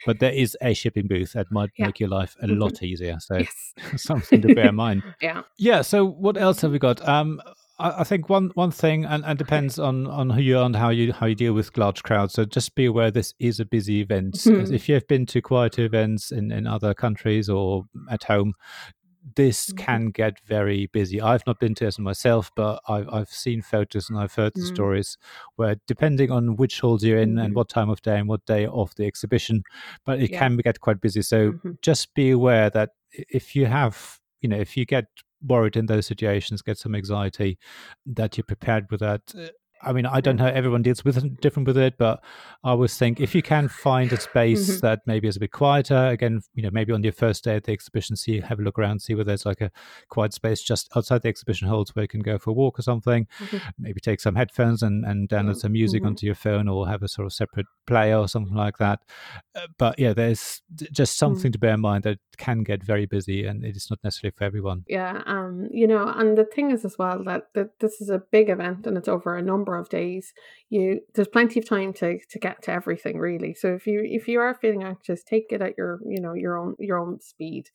But there is a shipping booth that might make your life a mm-hmm. lot easier. So yes. something to bear in mind. yeah. Yeah. So what else have we got? Um, I think one one thing, and, and depends on on who you are and how you how you deal with large crowds. So just be aware this is a busy event. Mm-hmm. If you have been to quieter events in in other countries or at home, this mm-hmm. can get very busy. I've not been to it myself, but I've, I've seen photos and I've heard mm-hmm. the mm. stories where, depending on which halls you're in mm-hmm. and what time of day and what day of the exhibition, but it yeah. can get quite busy. So mm-hmm. just be aware that if you have, you know, if you get worried in those situations, get some anxiety, that you're prepared with that. Uh, I mean, I don't know everyone deals with it, different with it, but I always think if you can find a space mm-hmm. that maybe is a bit quieter, again, you know, maybe on your first day at the exhibition, see, have a look around, see where there's like a quiet space just outside the exhibition halls where you can go for a walk or something. Mm-hmm. Maybe take some headphones and, and download mm-hmm. some music mm-hmm. onto your phone or have a sort of separate player or something like that. Uh, but yeah, there's just mm. something to bear in mind that can get very busy and it is not necessarily for everyone. Yeah. Um, you know, and the thing is as well that, that this is a big event and it's over a number number of days you there's plenty of time to to get to everything really. So if you if you are feeling anxious take it at your you know your own your own speed.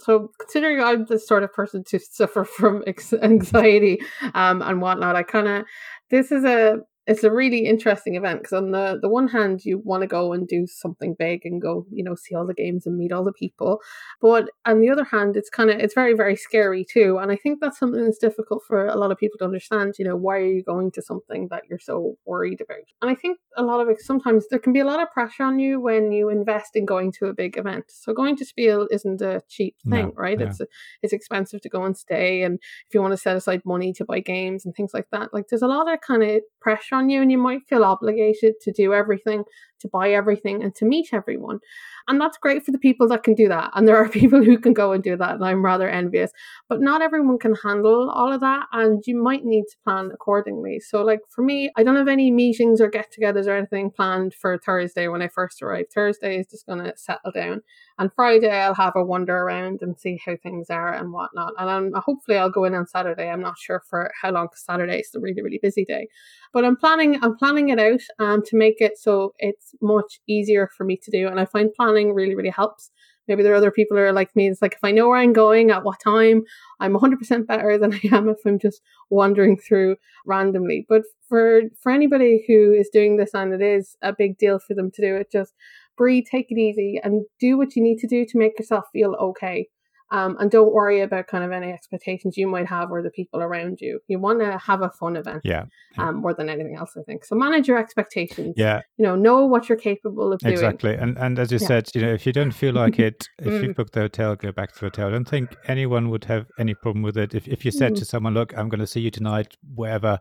So considering i'm the sort of person to suffer from anxiety um and whatnot i kind of this is a it's a really interesting event because on the the one hand you want to go and do something big and go you know see all the games and meet all the people. But on the other hand it's kind of it's very very scary too and i think that's something that's difficult for a lot of people to understand you know why are you going to something that you're so worried about? And i think a lot of it sometimes there can be a lot of pressure on you when you invest in going to a big event. So going to spiel isn't a cheap thing no, right it's it's expensive to go and stay and if you want to set aside money to buy games and things like that like there's a lot of kind of pressure on you and you might feel obligated to do everything, to buy everything, and to meet everyone. And that's great for the people that can do that. And there are people who can go and do that. And I'm rather envious. But not everyone can handle all of that. And you might need to plan accordingly. So, like for me, I don't have any meetings or get togethers or anything planned for Thursday when I first arrive. Thursday is just going to settle down. And Friday, I'll have a wander around and see how things are and whatnot. And I'm, hopefully, I'll go in on Saturday. I'm not sure for how long because Saturday is a really, really busy day. But I'm planning, I'm planning it out um, to make it so it's much easier for me to do. And I find planning really, really helps. Maybe there are other people who are like me. It's like if I know where I'm going at what time, I'm 100% better than I am if I'm just wandering through randomly. But for for anybody who is doing this and it is a big deal for them to do it, just breathe, take it easy, and do what you need to do to make yourself feel okay. Um, and don't worry about kind of any expectations you might have or the people around you. You want to have a fun event, yeah, um, more than anything else, I think. So manage your expectations. Yeah, you know, know what you're capable of doing. Exactly, and and as you yeah. said, you know, if you don't feel like it, if mm. you book the hotel, go back to the hotel. I don't think anyone would have any problem with it. If if you said mm. to someone, "Look, I'm going to see you tonight, wherever,"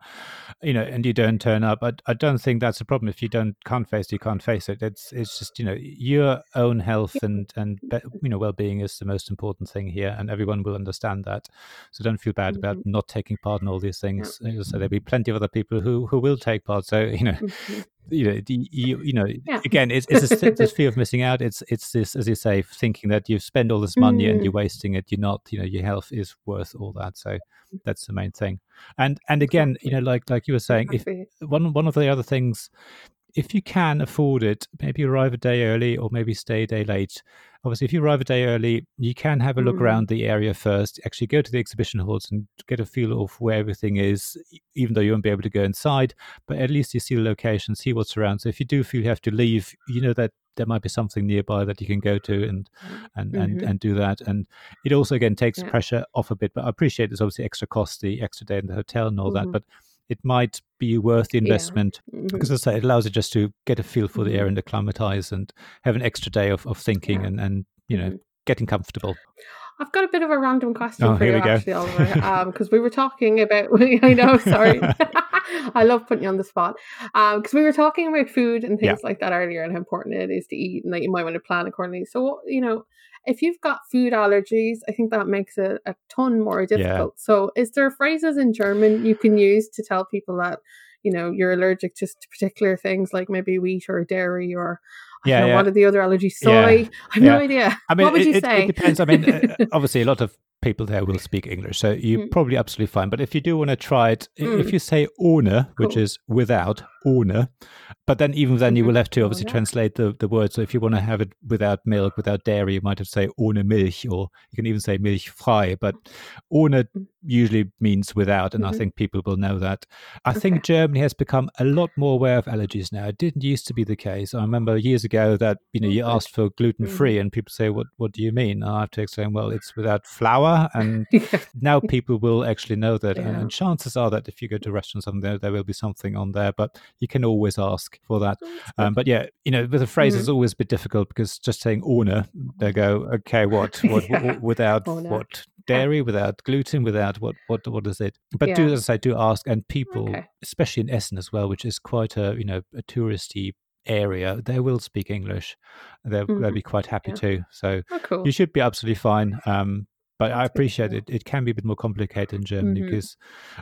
you know, and you don't turn up, I, I don't think that's a problem. If you don't can't face, it, you can't face it. It's it's just you know your own health yeah. and and you know well being is the most important thing here, and everyone will understand that. So don't feel bad mm-hmm. about not taking part in all these things. Yeah. So there'll be plenty of other people who who will take part. So you know. Mm-hmm. You know, you, you know. Yeah. Again, it's, it's this fear of missing out. It's it's this, as you say, thinking that you spend all this money mm. and you're wasting it. You're not. You know, your health is worth all that. So mm. that's the main thing. And and again, you know, like like you were saying, if one one of the other things if you can afford it, maybe arrive a day early or maybe stay a day late. Obviously, if you arrive a day early, you can have a look mm. around the area first, actually go to the exhibition halls and get a feel of where everything is, even though you won't be able to go inside, but at least you see the location, see what's around. So if you do feel you have to leave, you know that there might be something nearby that you can go to and and mm-hmm. and, and do that and it also again takes yeah. pressure off a bit but i appreciate there's obviously extra cost the extra day in the hotel and all mm-hmm. that but it might be worth the investment yeah. mm-hmm. because as I say, it allows you just to get a feel for the air mm-hmm. and acclimatize and have an extra day of, of thinking yeah. and, and, you know, mm-hmm. getting comfortable. I've got a bit of a random question Oh, for you, actually, Oliver, because we were talking about. I know, sorry, I love putting you on the spot. Because we were talking about food and Yeah. things like that earlier, and how important it is to eat, and that you might want to plan accordingly. So, you know, if you've got food allergies, I think that makes it a ton more difficult. So, is there phrases in German you can use to tell people that? You know, you're allergic to particular things like maybe wheat or dairy or Yeah, know, yeah. what are the other allergies? Soy. Yeah, I have yeah. no idea. I mean, what would it, you it- say? it depends. I mean, uh, obviously, a lot of people there will speak English, so you're Mm. probably absolutely fine. But if you do want to try it, i- if Mm. you say ohne, which Cool. is without, ohne, but then even then you will have to obviously translate the, the word. So if you want to have it without milk, without dairy, you might have to say ohne Milch, or you can even say milchfrei. But ohne Mm. usually means without, and I Mhm. think people will know that. I Okay. think Germany has become a lot more aware of allergies now. It didn't used to be the case. I remember years ago that you know you asked for gluten free, and people say, "What what do you mean?" And I have to explain, "Well, it's without flour." And yeah. now people will actually know that, and, Yeah. and chances are that if you go to restaurants, something there, there will be something on there. But you can always ask for that. Um, but yeah, you know, with the phrase, Mm-hmm. always a bit difficult because just saying "ohne," they go, "Okay, what? What? Yeah. w- without what?" Dairy, without gluten, without what? What? What is it? But do Yeah. as I do ask, and people, Okay. especially in Essen as well, which is quite a you know a touristy area, they will speak English. They'll, they'll Mhm. be quite happy Yeah. too. So Oh, cool. you should be absolutely fine. Um, but I That's good to appreciate it. It can be a bit more complicated in Germany Mhm. because,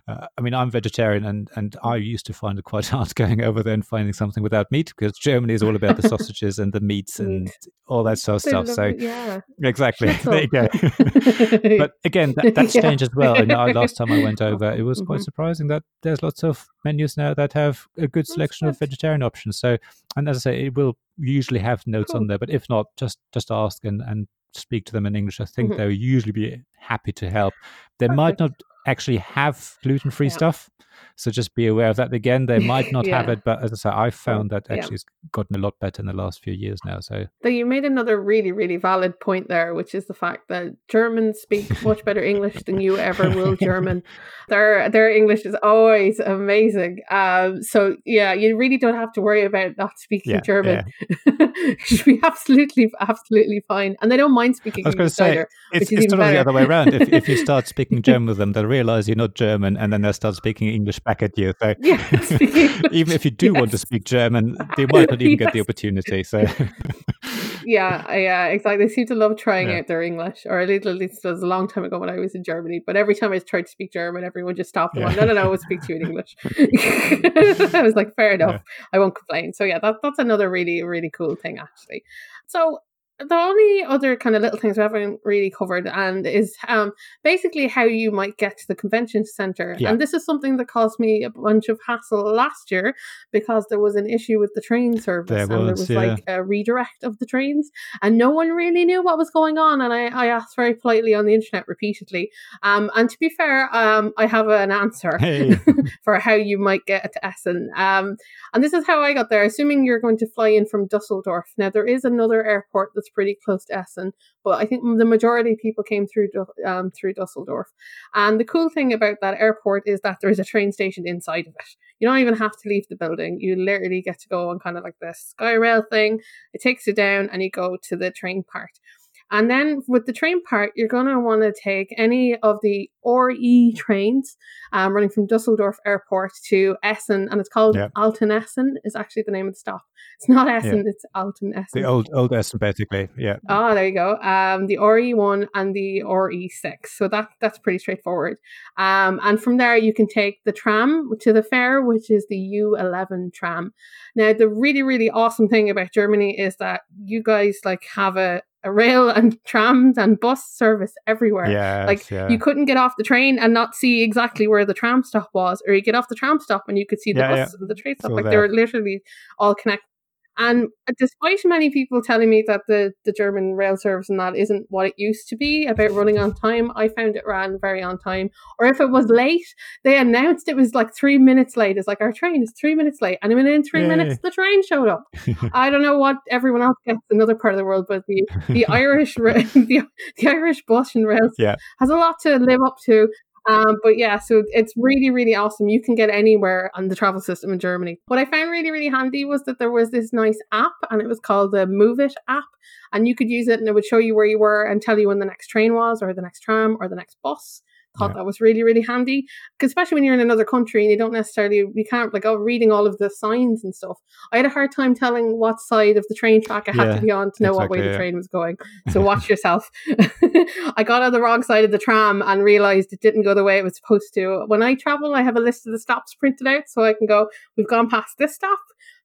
uh, I mean, I'm vegetarian and, and I used to find it quite hard going over there and finding something without meat because Germany is all about the sausages and the meats and Meat. all that sort of They stuff. So it, yeah. exactly, there you go. But again, that, that's Yeah. changed as well. And I, last time I went over, it was quite Mhm. surprising that there's lots of menus now that have a good That's selection of good. vegetarian options. So, and as I say, it will usually have notes Cool. on there. But if not, just just ask and and speak to them in English. I think Mhm. they'll usually be happy to help. They might not actually have gluten free Yeah. stuff. So just be aware of that. Again, they might not have it, but as I say, I've found that yeah. actually it's gotten a lot better in the last few years now. So Though you made another really, really valid point there, which is the fact that Germans speak much better English than you ever will German. Their their English is always amazing. Um, so yeah, you really don't have to worry about not speaking Yeah, German. you should be absolutely, absolutely fine, and they don't mind speaking I was going English to say, either. it's, it's sort of the other way around. If, if you start speaking German with them, they'll realize you're not German and then they'll start speaking English back at you. So Yeah, English. even if you do want to speak German, they might not even get the opportunity. So yeah, yeah, uh, exactly. They seem to love trying Yeah. out their English, or at least, at least it was a long time ago when I was in Germany. But every time I tried to speak German, everyone just stopped and went, "No, no, no, we'll speak to you in English." I was like, "Fair enough, I won't complain." So yeah, that, that's another really, really cool thing, actually. So the only other kind of little things we haven't really covered and is um basically how you might get to the convention center Yeah. and this is something that caused me a bunch of hassle last year because there was an issue with the train service There and there was, yeah. like a redirect of the trains and no one really knew what was going on and I, I asked very politely on the internet repeatedly um and to be fair um I have an answer Hey. for how you might get to Essen um and this is how I got there assuming you're going to fly in from Dusseldorf now there is another airport that's pretty close to Essen but I think the majority of people came through um, through Dusseldorf and the cool thing about that airport is that there is a train station inside of it you don't even have to leave the building. You literally get to go on kind of like the sky rail thing. It takes you down and you go to the train part. And then with the train part, you're going to want to take any of the RE trains um, running from Dusseldorf Airport to Essen. And it's called Yeah. Alten Essen, is actually the name of the stop. It's not Essen, it's Alten Essen. the old old Essen, basically. Yeah. Oh, there you go. Um, the RE1 and the RE6. So that that's pretty straightforward. Um, and from there you can take the tram to the fair, which is the U11 tram. Now, the really really awesome thing about Germany is that you guys like have a, a rail and trams and bus service everywhere. Yes, Like yeah. you couldn't get off the train and not see exactly where the tram stop was, or you get off the tram stop and you could see the Yeah, bus and the train stop. all Like there. they're literally all connected. And despite many people telling me that the, the German rail service and that isn't what it used to be about running on time, I found it ran very on time. Or if it was late, they announced it was like three minutes late. It's like our train is three minutes late, and within three Yay. minutes the train showed up. I don't know what everyone else gets in another part of the world, but the the Irish the, the Irish bus and rail Yeah. has a lot to live up to. Um, but yeah, so it's really, really awesome. You can get anywhere on the travel system in Germany. What I found really, really handy was that there was this nice app and it was called the Moovit app. And you could use it and it would show you where you were and tell you when the next train was or the next tram or the next bus thought yeah. that was really really handy. Because especially when you're in another country and you don't necessarily you can't like oh reading all of the signs and stuff. I had a hard time telling what side of the train track i had yeah, to be on to know exactly, what way yeah. the train was going. So watch yourself. I got on the wrong side of the tram and realized it didn't go the way it was supposed to. When i travel i have a list of the stops printed out so i can go we've gone past this stop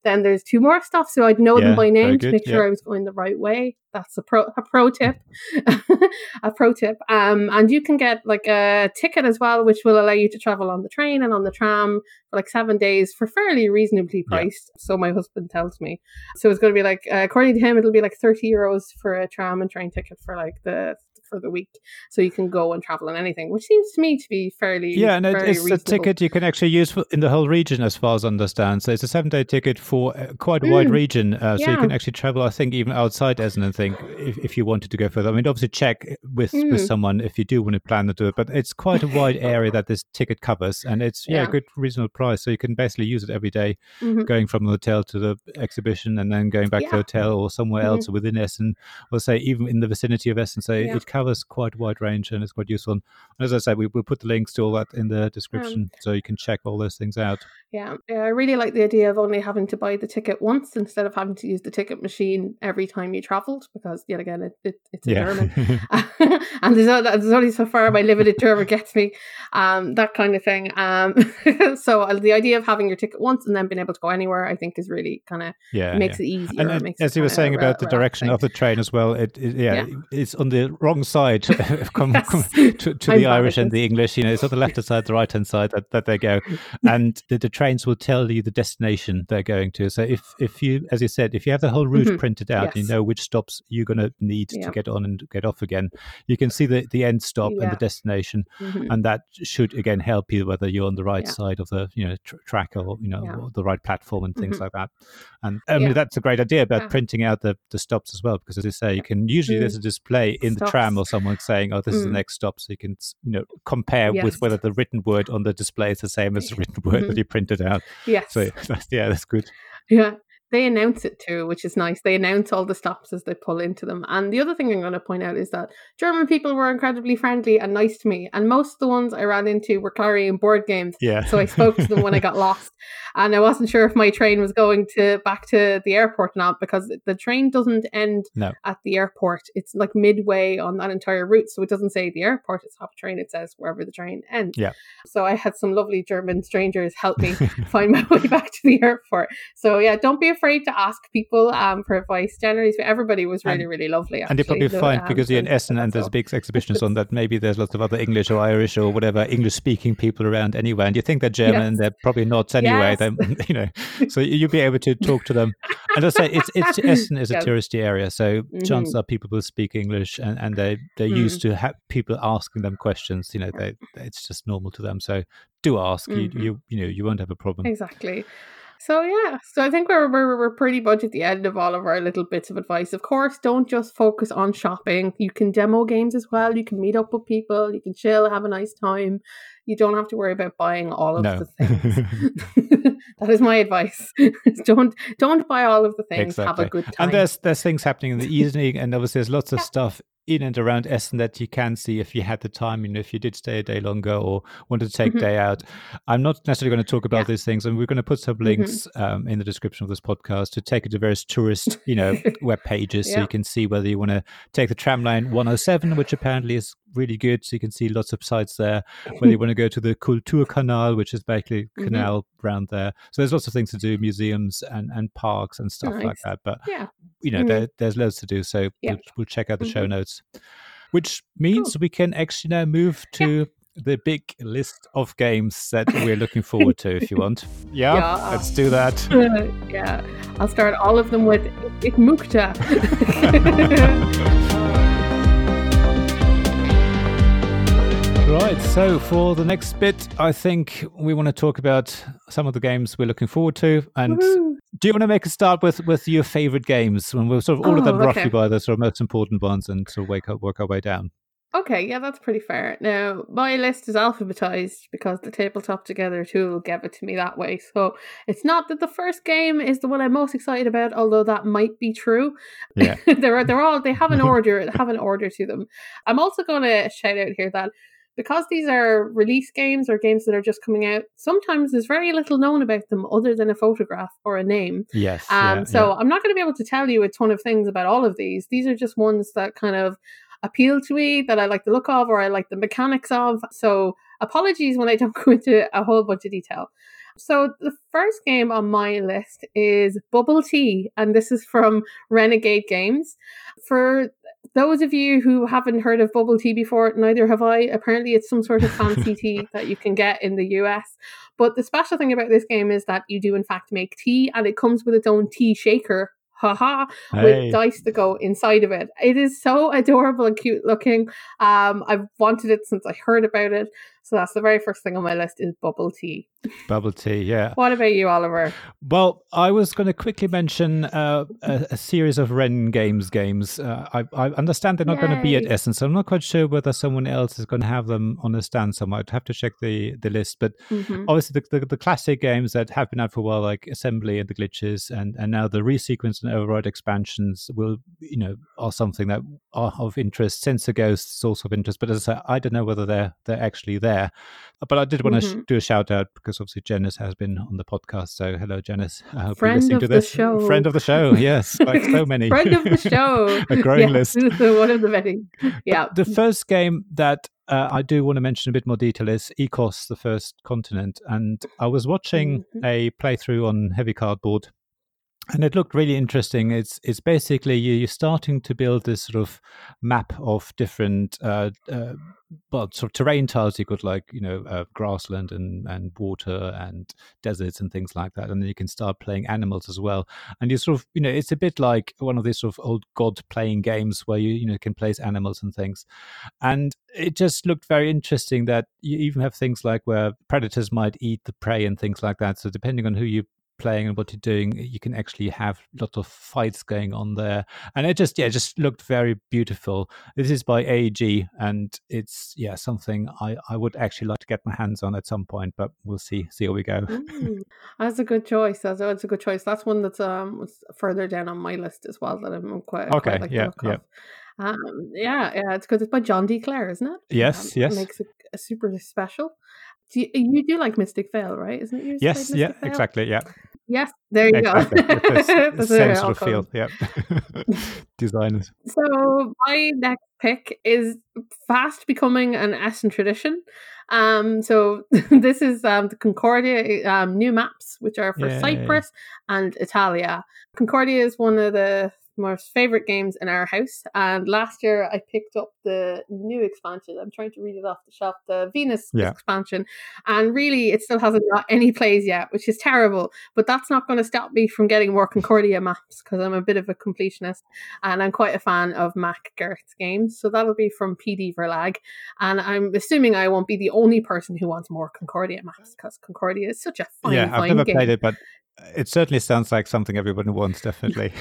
then there's two more stuff, so I'd know yeah, them by name to make sure yeah. I was going the right way. That's a pro a pro tip, a pro tip. Um, and you can get like a ticket as well, which will allow you to travel on the train and on the tram for like seven days for fairly reasonably priced. Yeah. So my husband tells me. So it's going to be like, uh, according to him, it'll be like thirty euros for a tram and train ticket for like the for the week, so you can go and travel on anything, which seems to me to be fairly yeah. And it's reasonable. a ticket you can actually use in the whole region, as far as I understand. So it's a seven day ticket for uh, quite a mm. wide region, uh, so yeah. you can actually travel. I think even outside Essen and think if, if you wanted to go further. I mean, obviously check with mm. with someone if you do want to plan to do it, but it's quite a wide area that this ticket covers, and it's yeah, yeah. a good reasonable price. So you can basically use it every day, mm-hmm. going from the hotel to the exhibition, and then going back yeah. to the hotel or somewhere mm-hmm. else within Essen, or say even in the vicinity of Essen. So it covers quite a wide range and it's quite useful. And as I said, we will put the links to all that in the description um, so you can check all those things out. Yeah, yeah, I really like the idea of only having to buy the ticket once instead of having to use the ticket machine every time you travelled because yet again it, it it's yeah. German and there's, there's, only so far my limited German gets me, um, that kind of thing. Um, so uh, the idea of having your ticket once and then being able to go anywhere, I think, is really kind of yeah makes yeah. it easier. And, as you were saying about the direction of the train as well, it, it yeah, it's on the wrong side come, yes. come to, to the Irish and the English. You know, it's on the left hand side, the right hand side that, that they go, and the, the trains will tell you the destination they're going to. So if if you, as you said, if you have the whole route mm-hmm. printed out, yes. you know which stops you're going to need yeah. to get on and get off again. You can see the the end stop yeah. and the destination, mm-hmm. and that should again help you whether you're on the right yeah. side of the you know tr- track or you know the right platform and things mm-hmm. like that. And I mean that's a great idea about printing out the the stops as well because as you say, you can usually there's a mm. display in stops. the tram or someone saying, "Oh, this is the mm. next stop," so you can you know compare yes. with whether the written word on the display is the same as the written word that mm-hmm. you printed out. Yes. So that's, yeah, that's good. Yeah. They announce it too, which is nice. They announce all the stops as they pull into them. And the other thing I'm going to point out is that German people were incredibly friendly and nice to me. And most of the ones I ran into were carrying board games. Yeah. So I spoke to them when I got lost. And I wasn't sure if my train was going to back to the airport or not because the train doesn't end no. at the airport. It's like midway on that entire route. So it doesn't say the airport, it's half train. It says wherever the train ends. Yeah. So I had some lovely German strangers help me find my way back to the airport. So yeah, don't be afraid to ask people um, for advice. Generally, but everybody was really, and, really lovely. Actually. And you probably find um, because you're in Essen and there's big exhibitions on that, maybe there's lots of other English or Irish or whatever English speaking people around anyway. And you think they're German yes. they're probably not anyway. Yes. you know, so you'll be able to talk to them. And I say it's it's Essen is a touristy area, so mm-hmm. chances are people will speak English and, and they they're mm. used to have people asking them questions. You know, they it's just normal to them. So do ask. Mm-hmm. You you you know you won't have a problem. Exactly. So yeah, so I think we're, we're we're pretty much at the end of all of our little bits of advice. Of course, don't just focus on shopping. You can demo games as well. You can meet up with people. You can chill, have a nice time. You don't have to worry about buying all of no. the things. that is my advice. don't don't buy all of the things. Exactly. Have a good time. And there's there's things happening in the evening, and obviously there's lots of yeah. stuff in and around Essen that you can see if you had the time, you know, if you did stay a day longer or wanted to take mm-hmm. day out. I'm not necessarily going to talk about yeah. these things, and we're going to put some mm-hmm. links mm-hmm. um, in the description of this podcast to take it to various tourist, you know, web pages yeah. so you can see whether you want to take the tram line 107, which apparently is really good. So you can see lots of sites there. Whether you want to go to the Kulturkanal, which is basically mm-hmm. canal around there. So there's lots of things to do, museums and, and parks and stuff nice. like that. But yeah. you know, mm-hmm. there, there's loads to do. So we'll, we'll, check out the mm-hmm. show notes, which means cool. we can actually now move to. Yeah the big list of games that we're looking forward to if you want. Yeah, yeah. let's do that. Uh, yeah, I'll start all of them with Ikmukta. Right, so for the next bit, I think we want to talk about some of the games we're looking forward to. And Woo-hoo. do you want to make a start with with your favorite games? When we'll sort of all oh, of them oh, okay. roughly by the sort of most important ones, and sort of wake up, work our way down. Okay, yeah, that's pretty fair. Now, my list is alphabetized because the tabletop together tool gave it to me that way. So it's not that the first game is the one I'm most excited about, although that might be true. Yeah. they're they're all they have an order, they have an order to them. I'm also gonna shout out here that because these are release games or games that are just coming out, sometimes there's very little known about them other than a photograph or a name. Yes. Um, yeah, so yeah. I'm not going to be able to tell you a ton of things about all of these. These are just ones that kind of appeal to me that I like the look of or I like the mechanics of. So apologies when I don't go into a whole bunch of detail. So the first game on my list is Bubble Tea, and this is from Renegade Games. For those of you who haven't heard of bubble tea before, neither have I. Apparently, it's some sort of fancy tea that you can get in the US. But the special thing about this game is that you do, in fact, make tea, and it comes with its own tea shaker. Haha, Hey. with dice to go inside of it. It is so adorable and cute looking. Um, I've wanted it since I heard about it. So that's the very first thing on my list is bubble tea. Bubble tea, yeah. What about you, Oliver? Well, I was going to quickly mention uh, a, a series of Wren Games games. Uh, I, I understand they're not going to be at. Essen. I'm not quite sure whether someone else is going to have them on a stand somewhere. I'd have to check the, the list. But Mhm. obviously, the, the, the classic games that have been out for a while, like Assembly and the Glitches, and, and now the Resequence and Override expansions, will you know are something that are of interest. Sensor Ghosts is also of interest, but as I say, I don't know whether they're they're actually there. But I did want to sh- Mhm. do a shout out because obviously Janice has been on the podcast. So hello, Janice. I hope Friend you're listening of to the show. Friend of the show. Yes, like so many. Friend of the show. a growing Yes, list. One of the many. Yeah. The first game that uh, I do want to mention a bit more detail is Ecos, the first continent. And I was watching Mhm. a playthrough on heavy cardboard. And it looked really interesting. It's it's basically you, you're starting to build this sort of map of different, uh, uh, well, sort of terrain tiles. You got like you know uh, grassland and and water and deserts and things like that. And then you can start playing animals as well. And you sort of you know it's a bit like one of these sort of old god playing games where you you know can place animals and things and it just looked very interesting that you even have things like where predators might eat the prey and things like that so depending on who you're playing and what you're doing you can actually have lots of fights going on there and it just yeah just looked very beautiful this is by aeg and it's yeah something i i would actually like to get my hands on at some point but we'll see see how we go Mm, that's a good choice. That's, that's a good choice. That's one that's um further down on my list as well that I'm quite, Okay, quite like yeah, yeah. Um, yeah, yeah, it's because it's by John D. Clair, isn't it? Yes, Um, yes. Makes it super special. Do you, you do like Mystic Vale, right? Isn't it? yes yeah exactly yeah Yes, there you exactly go. Same sort of feel yeah designers So my next pick is fast becoming an Essen tradition. Um, so this is um, the Concordia um, new maps, which are for Yay. Cyprus and Italia. Concordia is one of the most favorite games in our house, and last year I picked up the new expansion. I'm trying to read it off the shelf, the Venus Yeah. expansion, and really it still hasn't got any plays yet, which is terrible. But that's not going to stop me from getting more Concordia maps because I'm a bit of a completionist and I'm quite a fan of Mac Gerdts' games. So that'll be from PD Verlag. And I'm assuming I won't be the only person who wants more Concordia maps because Concordia is such a fine, yeah, I've fine never game. played it, but it certainly sounds like something everyone wants, definitely.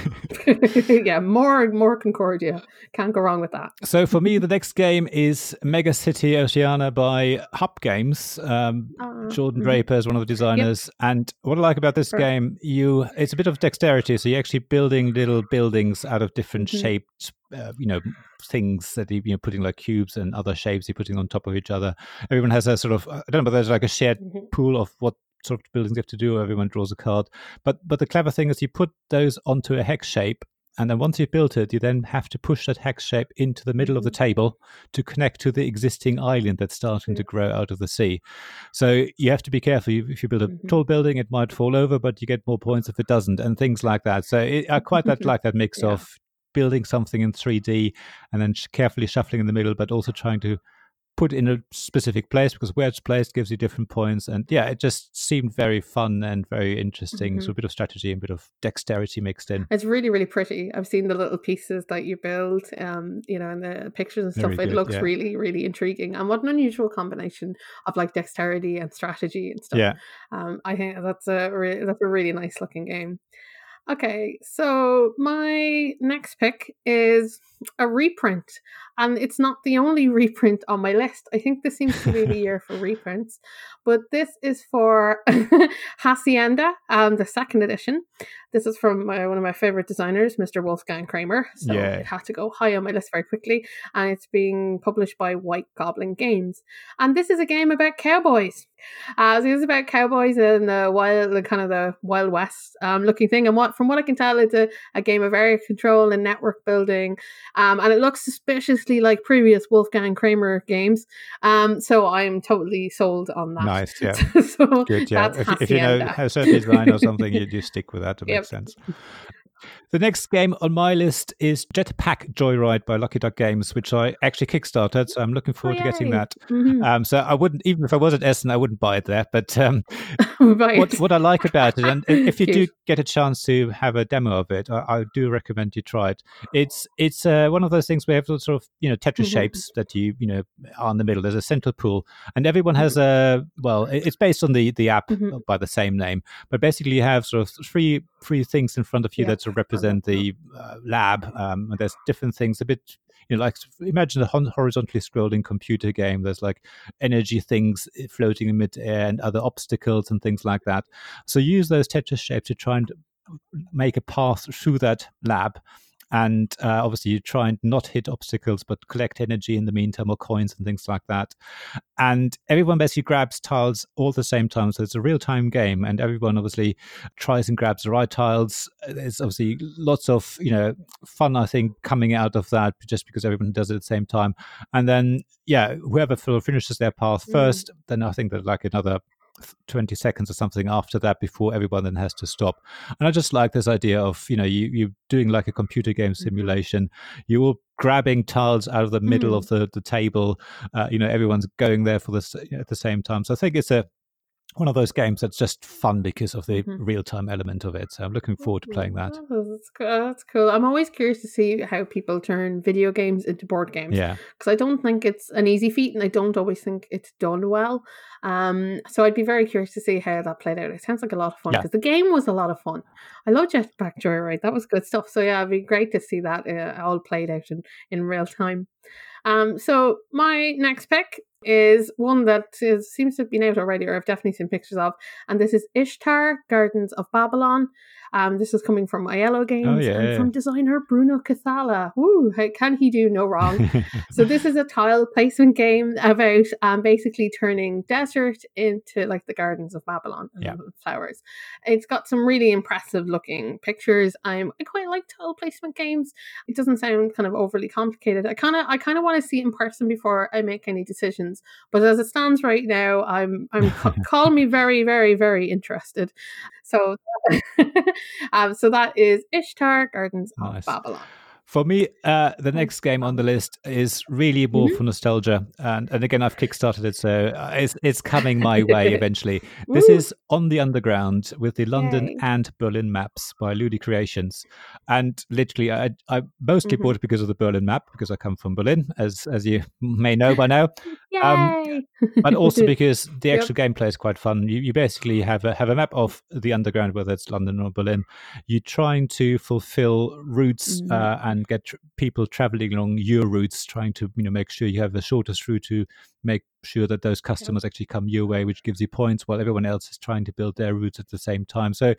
yeah, more more Concordia. Can't go wrong with that. so for me, the next game is Mega City Oceania by Hub Games. Um, Uh, Jordan mhm. Draper is one of the designers, and what I like about this Sure. game, you it's a bit of dexterity. So you're actually building little buildings out of different Mhm. shaped, uh, you know, things that you- you're putting like cubes and other shapes you're putting on top of each other. Everyone has a sort of I don't know, but there's like a shared Mhm. pool of what sort of buildings you have to do. Everyone draws a card, but but the clever thing is you put those onto a hex shape. And then once you've built it, you then have to push that hex shape into the middle of the Mhm. table to connect to the existing island that's starting to grow out of the sea. So you have to be careful. If you build a Mhm. tall building, it might fall over, but you get more points if it doesn't, and things like that. So it, I quite that like that mix Yeah. of building something in 3D and then sh- carefully shuffling in the middle, but also trying to put in a specific place because where it's placed gives you different points. And yeah, it just seemed very fun and very interesting. So Mhm. a bit of strategy and a bit of dexterity mixed in. It's really, really pretty. I've seen the little pieces that you build, um, you know, and the pictures and stuff. Very it good, looks yeah. really, really intriguing. And what an unusual combination of like dexterity and strategy and stuff. Yeah. Um, I think that's a re- that's a really nice looking game. Okay, so my next pick is a reprint, and it's not the only reprint on my list. I think this seems to be the year for reprints, but this is for Hacienda, um, the second edition. This is from my, one of my favorite designers, Mr. Wolfgang Kramer. So yeah. it had to go high on my list very quickly, and it's being published by White Goblin Games. And this is a game about cowboys. Uh, so it's about cowboys in the wild, the kind of the Wild West um, looking thing. And what, from what I can tell, it's a, a game of area control and network building. Um, and it looks suspiciously like previous Wolfgang Kramer games. Um, so I'm totally sold on that. Nice, yeah. so Good, yeah. If, if, you know how certain design or something, you, you stick with that to make yep. sense. The next game on my list is Jetpack Joyride by Lucky Duck Games, which I actually kickstarted. So I'm looking forward oh, to getting that. Mm-hmm. Um, so I wouldn't, even if I was at Essen, I wouldn't buy it there. But um, right. what, what I like about it, and if you do get a chance to have a demo of it, I, I do recommend you try it. It's it's uh, one of those things where you have sort of you know Tetris mm-hmm. shapes that you you know are in the middle. There's a central pool, and everyone has mm-hmm. a well. It's based on the the app mm-hmm. by the same name, but basically you have sort of three three things in front of you yeah. that sort of represent the uh, lab. Um, and there's different things, a bit, you know, like imagine a horizontally scrolling computer game. There's like energy things eh, floating in midair and other obstacles and things like that. So use those Tetris shapes to try and make a path through that lab and uh, obviously you try and not hit obstacles but collect energy in the meantime or coins and things like that and everyone basically grabs tiles all at the same time so it's a real-time game and everyone obviously tries and grabs the right tiles there's obviously lots of you know fun i think coming out of that just because everyone does it at the same time and then yeah whoever finishes their path mm. first mm. then i think that like another 20 seconds or something after that before everyone then has to stop and i just like this idea of you know you you're doing like a computer game mm-hmm. simulation you're all grabbing tiles out of the middle mm. of the the table uh, you know everyone's going there for this at the same time so i think it's a one of those games that's just fun because of the mm-hmm. real time element of it. So I'm looking forward to playing that. Oh, that's, cool. that's cool. I'm always curious to see how people turn video games into board games. Yeah. Because I don't think it's an easy feat and I don't always think it's done well. Um, so I'd be very curious to see how that played out. It sounds like a lot of fun because yeah. the game was a lot of fun. I love Jetpack Joyride. That was good stuff. So yeah, it'd be great to see that uh, all played out in, in real time. Um, so my next pick is one that is, seems to have been out already, or I've definitely seen pictures of, and this is Ishtar Gardens of Babylon. Um, this is coming from IELLO oh, Games oh, yeah, and yeah. from designer Bruno Cathala. Woo, can he do no wrong? so this is a tile placement game about um, basically turning desert into like the gardens of Babylon and yeah. flowers. It's got some really impressive looking pictures. I'm I quite like tile placement games. It doesn't sound kind of overly complicated. I kind of I kind of want to see it in person before I make any decisions. But as it stands right now, I'm I'm call me very very very interested. So, um, so that is Ishtar Gardens nice. of Babylon. For me, uh, the next game on the list is really more mm-hmm. for nostalgia, and and again, I've kickstarted it, so uh, it's it's coming my way eventually. this is on the underground with the London Yay. and Berlin maps by Ludi Creations, and literally, I I mostly mm-hmm. bought it because of the Berlin map because I come from Berlin, as as you may know by now. Um, but also because the actual yep. gameplay is quite fun. You, you basically have a have a map of the underground, whether it's London or Berlin. You're trying to fulfill routes mm-hmm. uh, and get tr- people traveling along your routes, trying to you know make sure you have the shortest route to make sure that those customers yeah. actually come your way, which gives you points, while everyone else is trying to build their routes at the same time. So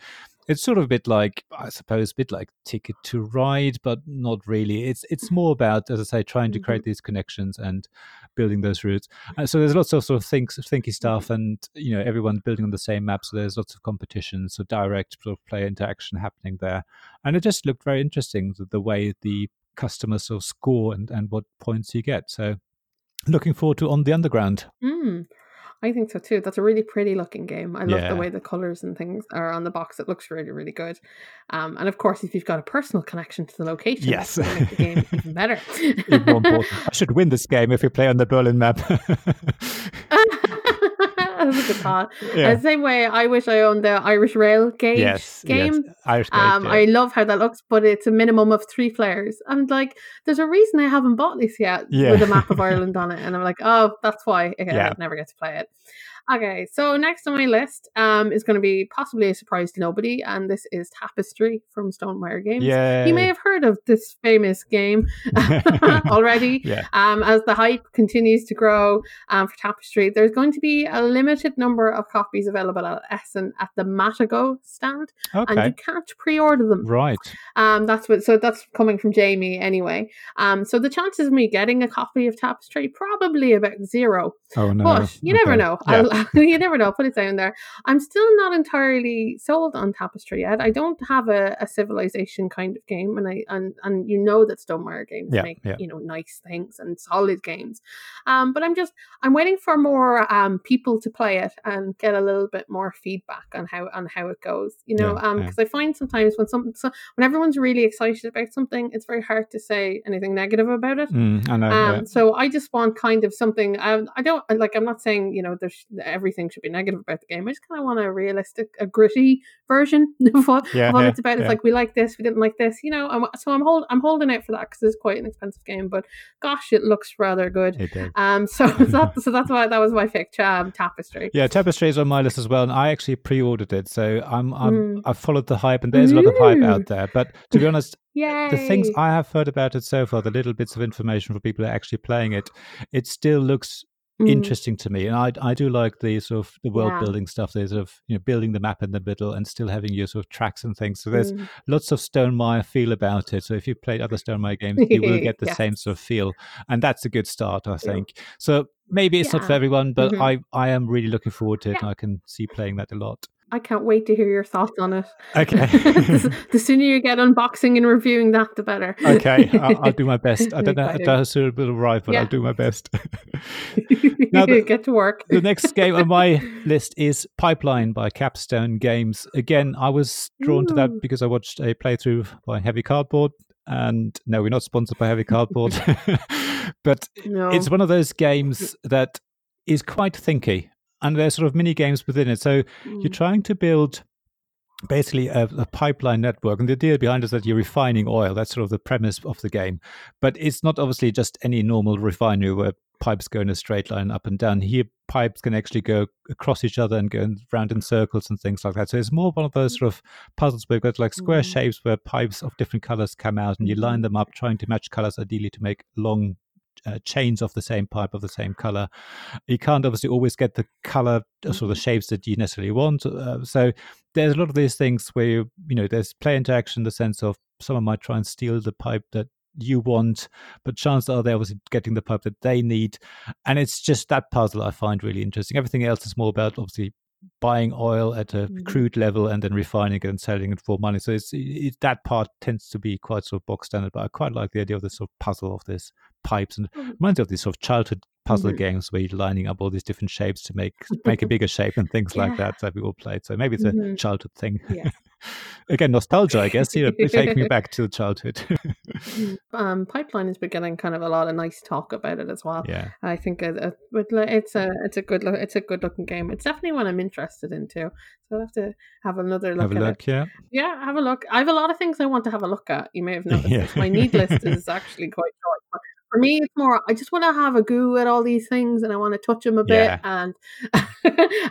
it's sort of a bit like I suppose a bit like Ticket to Ride, but not really. It's it's more about, as I say, trying to create mm-hmm. these connections and building those routes. Uh, so there's lots of sort of think, thinky stuff, and you know everyone's building on the same map. So there's lots of competition, so direct sort of player interaction happening there, and it just looked very interesting the, the way the customers sort of score and and what points you get. So looking forward to on the underground. Mm. I think so too. That's a really pretty looking game. I love yeah. the way the colors and things are on the box. It looks really, really good. Um, and of course, if you've got a personal connection to the location, yes, make the game even better. even. I should win this game if we play on the Berlin map. A good thought. Yeah. the same way, I wish I owned the Irish Rail Gauge yes, game. Yes. Irish Gauge, um, yeah. I love how that looks, but it's a minimum of three players. I'm like, there's a reason I haven't bought this yet yeah. with a map of Ireland on it, and I'm like, oh, that's why. Okay, yeah. I never get to play it. Okay, so next on my list um, is going to be possibly a surprise to nobody, and this is Tapestry from Stonemaier Games. Yeah, You may have heard of this famous game already. Yeah. Um, as the hype continues to grow um, for Tapestry, there's going to be a limited number of copies available at Essen at the Matagot stand, and you can't pre-order them. Right. Um, that's what. So that's coming from Jamey anyway. Um, so the chances of me getting a copy of Tapestry probably about zero. Oh no. But you never know. Yeah. You never know. Put it down there. I'm still not entirely sold on Tapestry yet. I don't have a, a civilization kind of game, and I and and you know that Stonemaier games Yeah, make yeah. you know nice things and solid games. Um, but I'm just I'm waiting for more um people to play it and get a little bit more feedback on how on how it goes. You know, Yeah, um, because I find sometimes when some so when everyone's really excited about something, it's very hard to say anything negative about it. Mm, I know. Um, so I just want kind of something. Um, I don't like. I'm not saying you know there's everything should be negative about the game. I just kind of want a realistic, a gritty version of what, Yeah, of what yeah, it's about. It's yeah. like we like this, we didn't like this. You know. I'm, so I'm hold, I'm holding out for that because it's quite an expensive game. But gosh, it looks rather good. It did. Um, so that so that's why that was my pick. Cham Tapestry. Yeah, Tapestry is on my list as well, and I actually pre-ordered it, so I'm, I'm Mm. I've followed the hype, and there's a lot of hype out there. But to be honest, Yay! the things I have heard about it so far, the little bits of information for people who are actually playing it, it still looks Mm. interesting to me, and I I do like the sort of the world Yeah. building stuff. There's sort of you know building the map in the middle and still having your sort of tracks and things. So there's Mm. lots of Stonemaier feel about it. So if you played other Stonemaier games, you will get the same sort of feel, and that's a good start, I Yeah. think. So maybe it's not for everyone, but Mhm. I I am really looking forward to it, Yeah. and I can see playing that a lot. I can't wait to hear your thoughts on it. Okay. the, sooner you get unboxing and reviewing that, the better. Okay, I'll, I'll do my best. I don't know how soon it will arrive, but Yeah. I'll do my best. Now the- get to work. the next game on my list is Pipeline by Capstone Games. Again, I was drawn to that because I watched a playthrough by Heavy Cardboard. And no, we're not sponsored by Heavy Cardboard, but no. it's one of those games that is quite thinky, and there's sort of mini games within it. So you're Mm. trying to build basically a, a pipeline network and the idea behind it is that you're refining oil that's sort of the premise of the game but it's not obviously just any normal refinery where pipes go in a straight line up and down here pipes can actually go across each other and go in- round in circles and things like that so it's more one of those sort of puzzles where you've got like square Mm. shapes where pipes of different colors come out and you line Mhm. them up trying to match colors ideally to make long uh, chains of the same pipe of the same color. You can't obviously always get the color uh, sort of the shapes that you necessarily want. Uh, so there's a lot of these things where you, you know there's play interaction in the sense of someone might try and steal the pipe that you want, but chances are they're obviously getting the pipe that they need, and it's just that puzzle I find really interesting. Everything else is more about obviously buying oil at a Mhm. crude level and then refining it and selling it for money. So it's it, that part tends to be quite sort of box standard, but I quite like the idea of this sort of puzzle of this pipes and Mhm. reminds me of these sort of childhood puzzle Mhm. games where you're lining up all these different shapes to make make a bigger shape and things like that that we all played. So maybe it's a Mhm. childhood thing. Yes. Again, nostalgia, I guess. You know, taking me back to childhood. um, Pipeline has been getting kind of a lot of nice talk about it as well. yeah. I think it, it, it- it's a it's a good look, it's a good looking game. It's definitely one I'm interested in too. So I'll have to have another look Have a at it. yeah. Yeah, have a look. I have a lot of things I want to have a look at. You may have noticed Yeah. My need list is actually quite short. For me, it's more. I just want to have a go at all these things, and I want to touch them a bit, Yeah. and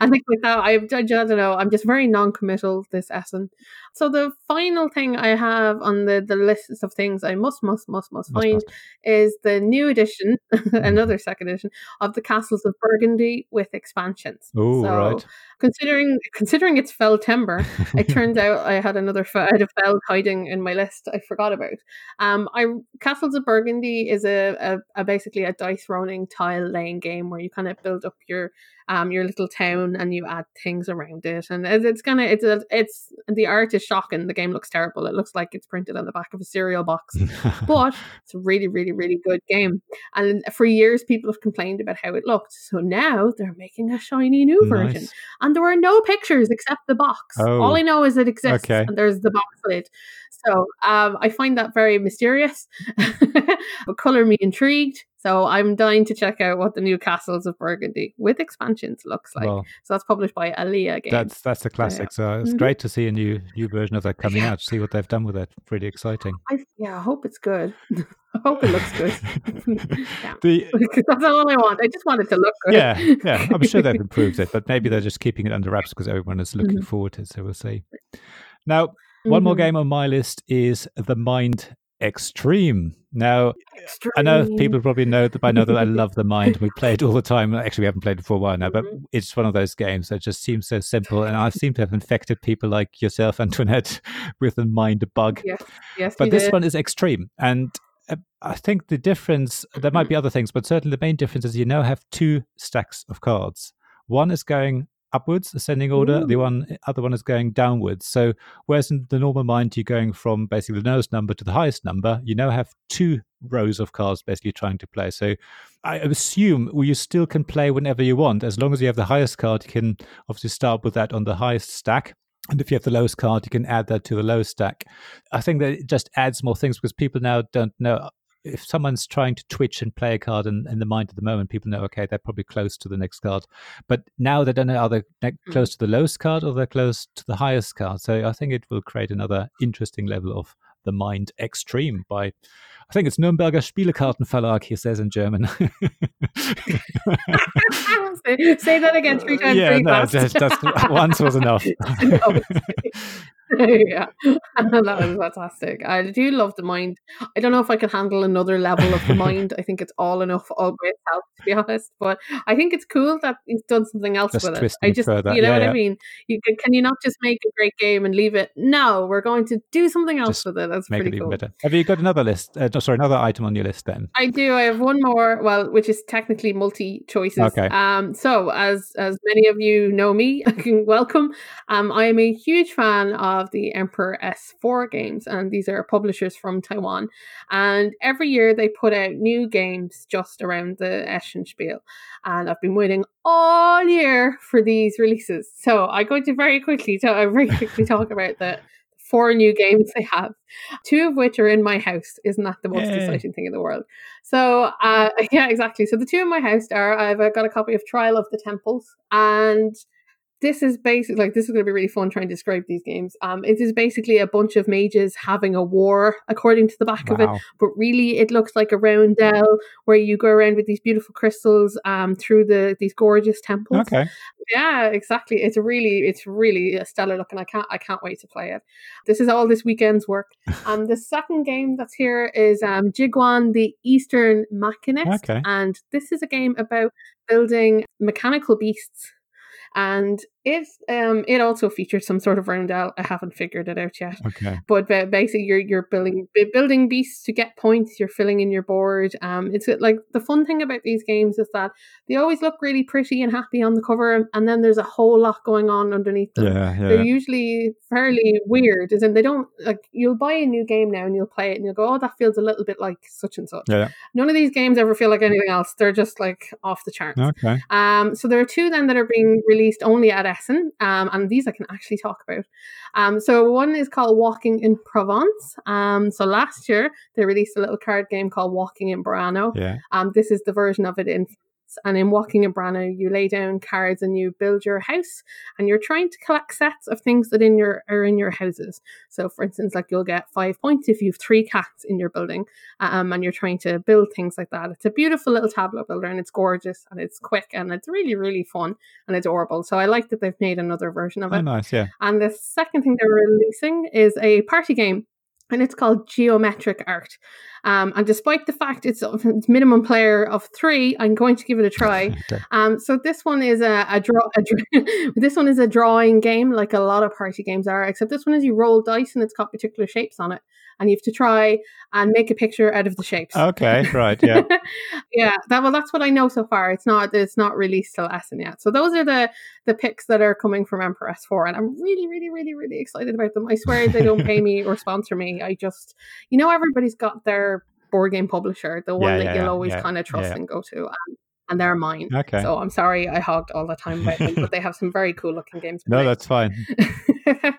and things like that. I, I, I don't know. I'm just very non-committal this Essen. So the final thing I have on the the list of things I must must must must Must, find must. is the new edition, another second edition of the Castles of Burgundy with expansions. Oh, so right. considering considering it's Feltember, it turns out I had another I had a feld hiding in my list I forgot about. Um, I Castles of Burgundy is a, a, a basically a dice rolling tile laying game where you kind of build up your um your little town and you add things around it, and it, it's kind of it's a, it's the art is shocking. The game looks terrible. It looks like it's printed on the back of a cereal box, but it's a really really really good game. And for years people have complained about how it looked. So now they're making a shiny new version and there are no pictures except the box. Oh, All I know is it exists, okay. and there's the box lid. So um, I find that very mysterious, but color me intrigued. So I'm dying to check out what the new Castles of Burgundy with expansions looks like. well, so that's published by Alea Games. that's that's a classic. So it's Mhm. great to see a new new version of that coming Yeah. out. See what they've done with it. Pretty exciting. I, yeah, I hope it's good. I hope it looks good. yeah. the, That's all I want. I just want it to look good. Yeah, yeah. I'm sure they've improved it, but maybe they're just keeping it under wraps because everyone is looking mm-hmm. forward to it. So we'll see. Now, one mm-hmm. more game on my list is The Mind Extreme. Now, Extreme. I know people probably know that I know that I love the mind. We play it all the time. Actually, we haven't played it for a while now, but mm-hmm. it's one of those games that just seems so simple. And I seem to have infected people like yourself, Antoinette, with the mind bug. Yes, yes. But this did. one is extreme, and uh, I think the difference. There might be other things, but certainly the main difference is you now have two stacks of cards. One is going upwards, ascending order. Ooh. The one other one is going downwards. So whereas in the normal mind you're going from basically the lowest number to the highest number, you now have two rows of cards basically trying to play. So I assume well, you still can play whenever you want. As long as you have the highest card, you can obviously start with that on the highest stack. And if you have the lowest card, you can add that to the lowest stack. I think that it just adds more things because people now don't know if someone's trying to twitch and play a card in, in the mind at the moment, people know, okay, they're probably close to the next card. But now they don't know are they mm-hmm. close to the lowest card or they're close to the highest card. So I think it will create another interesting level of the mind extreme by I think it's Nürnberger Spielekartenverlag, he says in German. say, that again three times. Yeah, no, just, just once was enough. yeah, that was fantastic. I do love the mind. I don't know if I can handle another level of the mind. I think it's all enough all by itself, to be honest. But I think it's cool that he's done something else just with it. I just, further. you know yeah, what yeah. I mean. You can, can, you not just make a great game and leave it? No, we're going to do something else just with it. That's pretty it cool. Better. Have you got another list? Uh, sorry, another item on your list then? I do. I have one more. Well, which is technically multi choices. Okay. Um. So as as many of you know me, welcome. Um. I am a huge fan of the EmperorS4 games, and these are publishers from Taiwan. And every year they put out new games just around the Essen Spiel. And I've been waiting all year for these releases. So I'm going to very quickly, uh, very quickly talk about the four new games they have, two of which are in my house. Isn't that the most Yay. exciting thing in the world? So, uh, yeah, exactly. So the two in my house are I've uh, got a copy of Trial of the Temples and this is basically like this is going to be really fun trying to describe these games. Um, it is basically a bunch of mages having a war, according to the back wow. of it. But really, it looks like a roundel where you go around with these beautiful crystals um through the these gorgeous temples. Okay. Yeah, exactly. It's really it's really a stellar look, and I can't I can't wait to play it. This is all this weekend's work. um, the second game that's here is um Jiguan the Eastern Machinist, okay. and this is a game about building mechanical beasts and it um it also featured some sort of roundel. I haven't figured it out yet. Okay. But basically, you're you're building building beasts to get points. You're filling in your board. Um, it's like the fun thing about these games is that they always look really pretty and happy on the cover, and then there's a whole lot going on underneath them. Yeah, yeah. They're usually fairly weird, as in they don't like you'll buy a new game now and you'll play it and you'll go, oh, that feels a little bit like such and such. Yeah. None of these games ever feel like anything else. They're just like off the charts. Okay. Um, so there are two then that are being released only at Essen, um, and these I can actually talk about. Um, so one is called Walking in Provence. Um, so last year they released a little card game called Walking in Burano. Yeah. Um, this is the version of it in and in Walking in Burano, you lay down cards and you build your house, and you're trying to collect sets of things that in your are in your houses. So, for instance, like you'll get five points if you have three cats in your building, um, and you're trying to build things like that. It's a beautiful little tableau builder, and it's gorgeous, and it's quick, and it's really really fun and adorable. So I like that they've made another version of oh, it. nice, yeah. And the second thing they're releasing is a party game and it's called Geometric Art. Um, and despite the fact it's, it's minimum player of three, I'm going to give it a try. okay. um, so this one is a, a draw. A this one is a drawing game, like a lot of party games are. Except this one is you roll dice and it's got particular shapes on it, and you have to try and make a picture out of the shapes. Okay, right, yeah, yeah. That well, that's what I know so far. It's not it's not released till Essen yet. So those are the the picks that are coming from EmperorS4, and I'm really, really, really, really excited about them. I swear they don't pay me or sponsor me. I just, you know, everybody's got their board game publisher, the one yeah, that yeah, you'll always kind of trust and go to. Um, and they're mine. Okay. So I'm sorry I hogged all the time about them, but they have some very cool looking games. No, play. that's fine.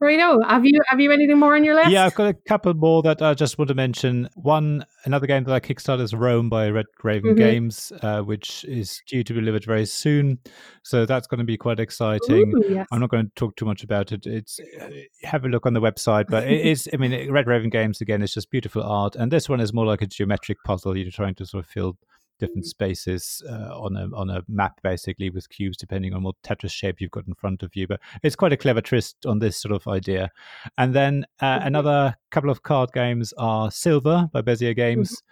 Righto. Have you have you anything more on your list? Yeah, I've got a couple more that I just want to mention. One, another game that I kickstarted is Roam by Red Raven Mhm. Games, uh, which is due to be delivered very soon. So that's going to be quite exciting. Ooh, yes. I'm not going to talk too much about it. It's uh, have a look on the website, but it is. I mean, Red Raven Games again. is just beautiful art, and this one is more like a geometric puzzle. You're trying to sort of fill different spaces uh, on a on a map, basically with cubes, depending on what Tetris shape you've got in front of you. But it's quite a clever twist on this sort of idea. And then uh, another couple of card games are Silver by Bezier Games.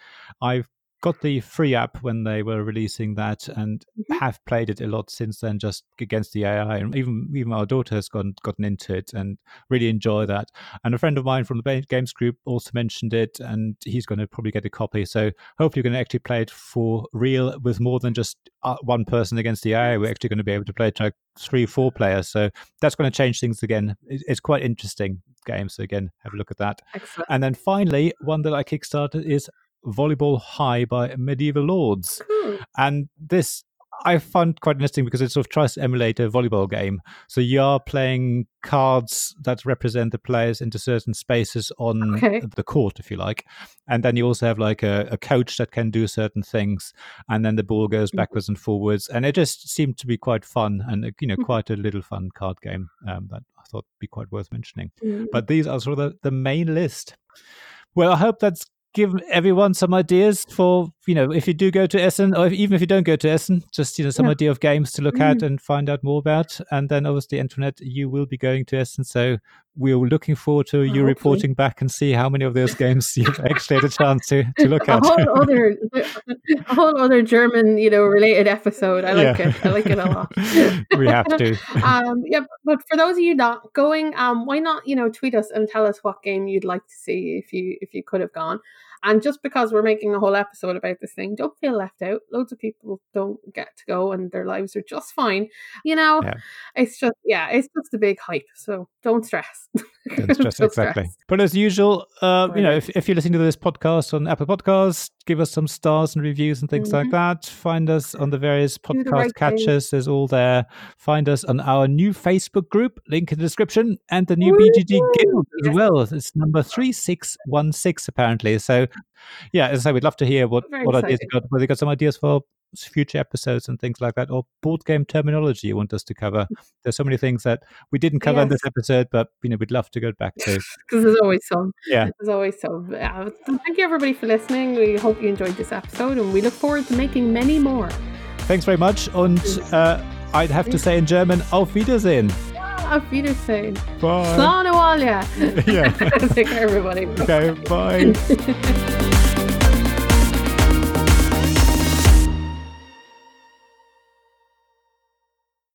I've got the free app when they were releasing that and Mhm. have played it a lot since then just against the AI and even even our daughter has gone gotten into it and really enjoy that. And a friend of mine from the games group also mentioned it and he's going to probably get a copy. So hopefully we're going to actually play it for real with more than just uh, one person against the AI we're actually going to be able to play it like three four players. So that's going to change things again. It's quite interesting game so again have a look at that. Excellent. and then finally one that I kickstarted is Volleyball High by Medieval Lords Cool. and this I found quite interesting because it sort of tries to emulate a volleyball game. So you are playing cards that represent the players into certain spaces on Okay. the court, if you like. And then you also have like a, a coach that can do certain things, and then the ball goes Mhm. backwards and forwards. And it just seemed to be quite fun and uh, you know Mhm. quite a little fun card game um, that I thought would be quite worth mentioning. Mm. But these are sort of the, the main list. Well, I hope that's given everyone some ideas for you know if you do go to Essen or if, even if you don't go to Essen, just you know some Yeah. idea of games to look at Mm. and find out more about. And then obviously, Antoinette, you will be going to Essen, so we're looking forward to you hopefully. reporting back and see how many of those games you've actually had a chance to to look at. a at. whole other a whole other German, you know, related episode. I like Yeah. it. I like it a lot. we have to. um yeah, but for those of you not going, um, why not, you know, tweet us and tell us what game you'd like to see if you if you could have gone. And just because we're making a whole episode about this thing, don't feel left out. Loads of people don't get to go and their lives are just fine. You know, Yeah. it's just yeah, it's just a big hype. So don't stress. Don't stress, exactly. stress. But as usual, uh, you know, if, if you're listening to this podcast on Apple Podcasts, give us some stars and reviews and things like Mhm. that. Find us on the various Do the podcast right thing. catchers. There's all there. Find us on our new Facebook group, link in the description, and the new Woo! BGG Guild as Yes. well. It's number 3616, apparently. So, yeah, as I say, we'd love to hear what, Very what ideas you got, whether you got some ideas for future episodes and things like that, or board game terminology you want us to cover. There's so many things that we didn't cover in this episode, but you know, we'd love to go back to. because there's always some. Yeah. There's always some. Yeah, so thank you everybody for listening. We hope you enjoyed this episode and we look forward to making many more. Thanks very much. and uh, I'd have to say in German, auf Wiedersehen. Auf Wiedersehen. Bye. Slán. Yeah. Take care, everybody. Okay, bye.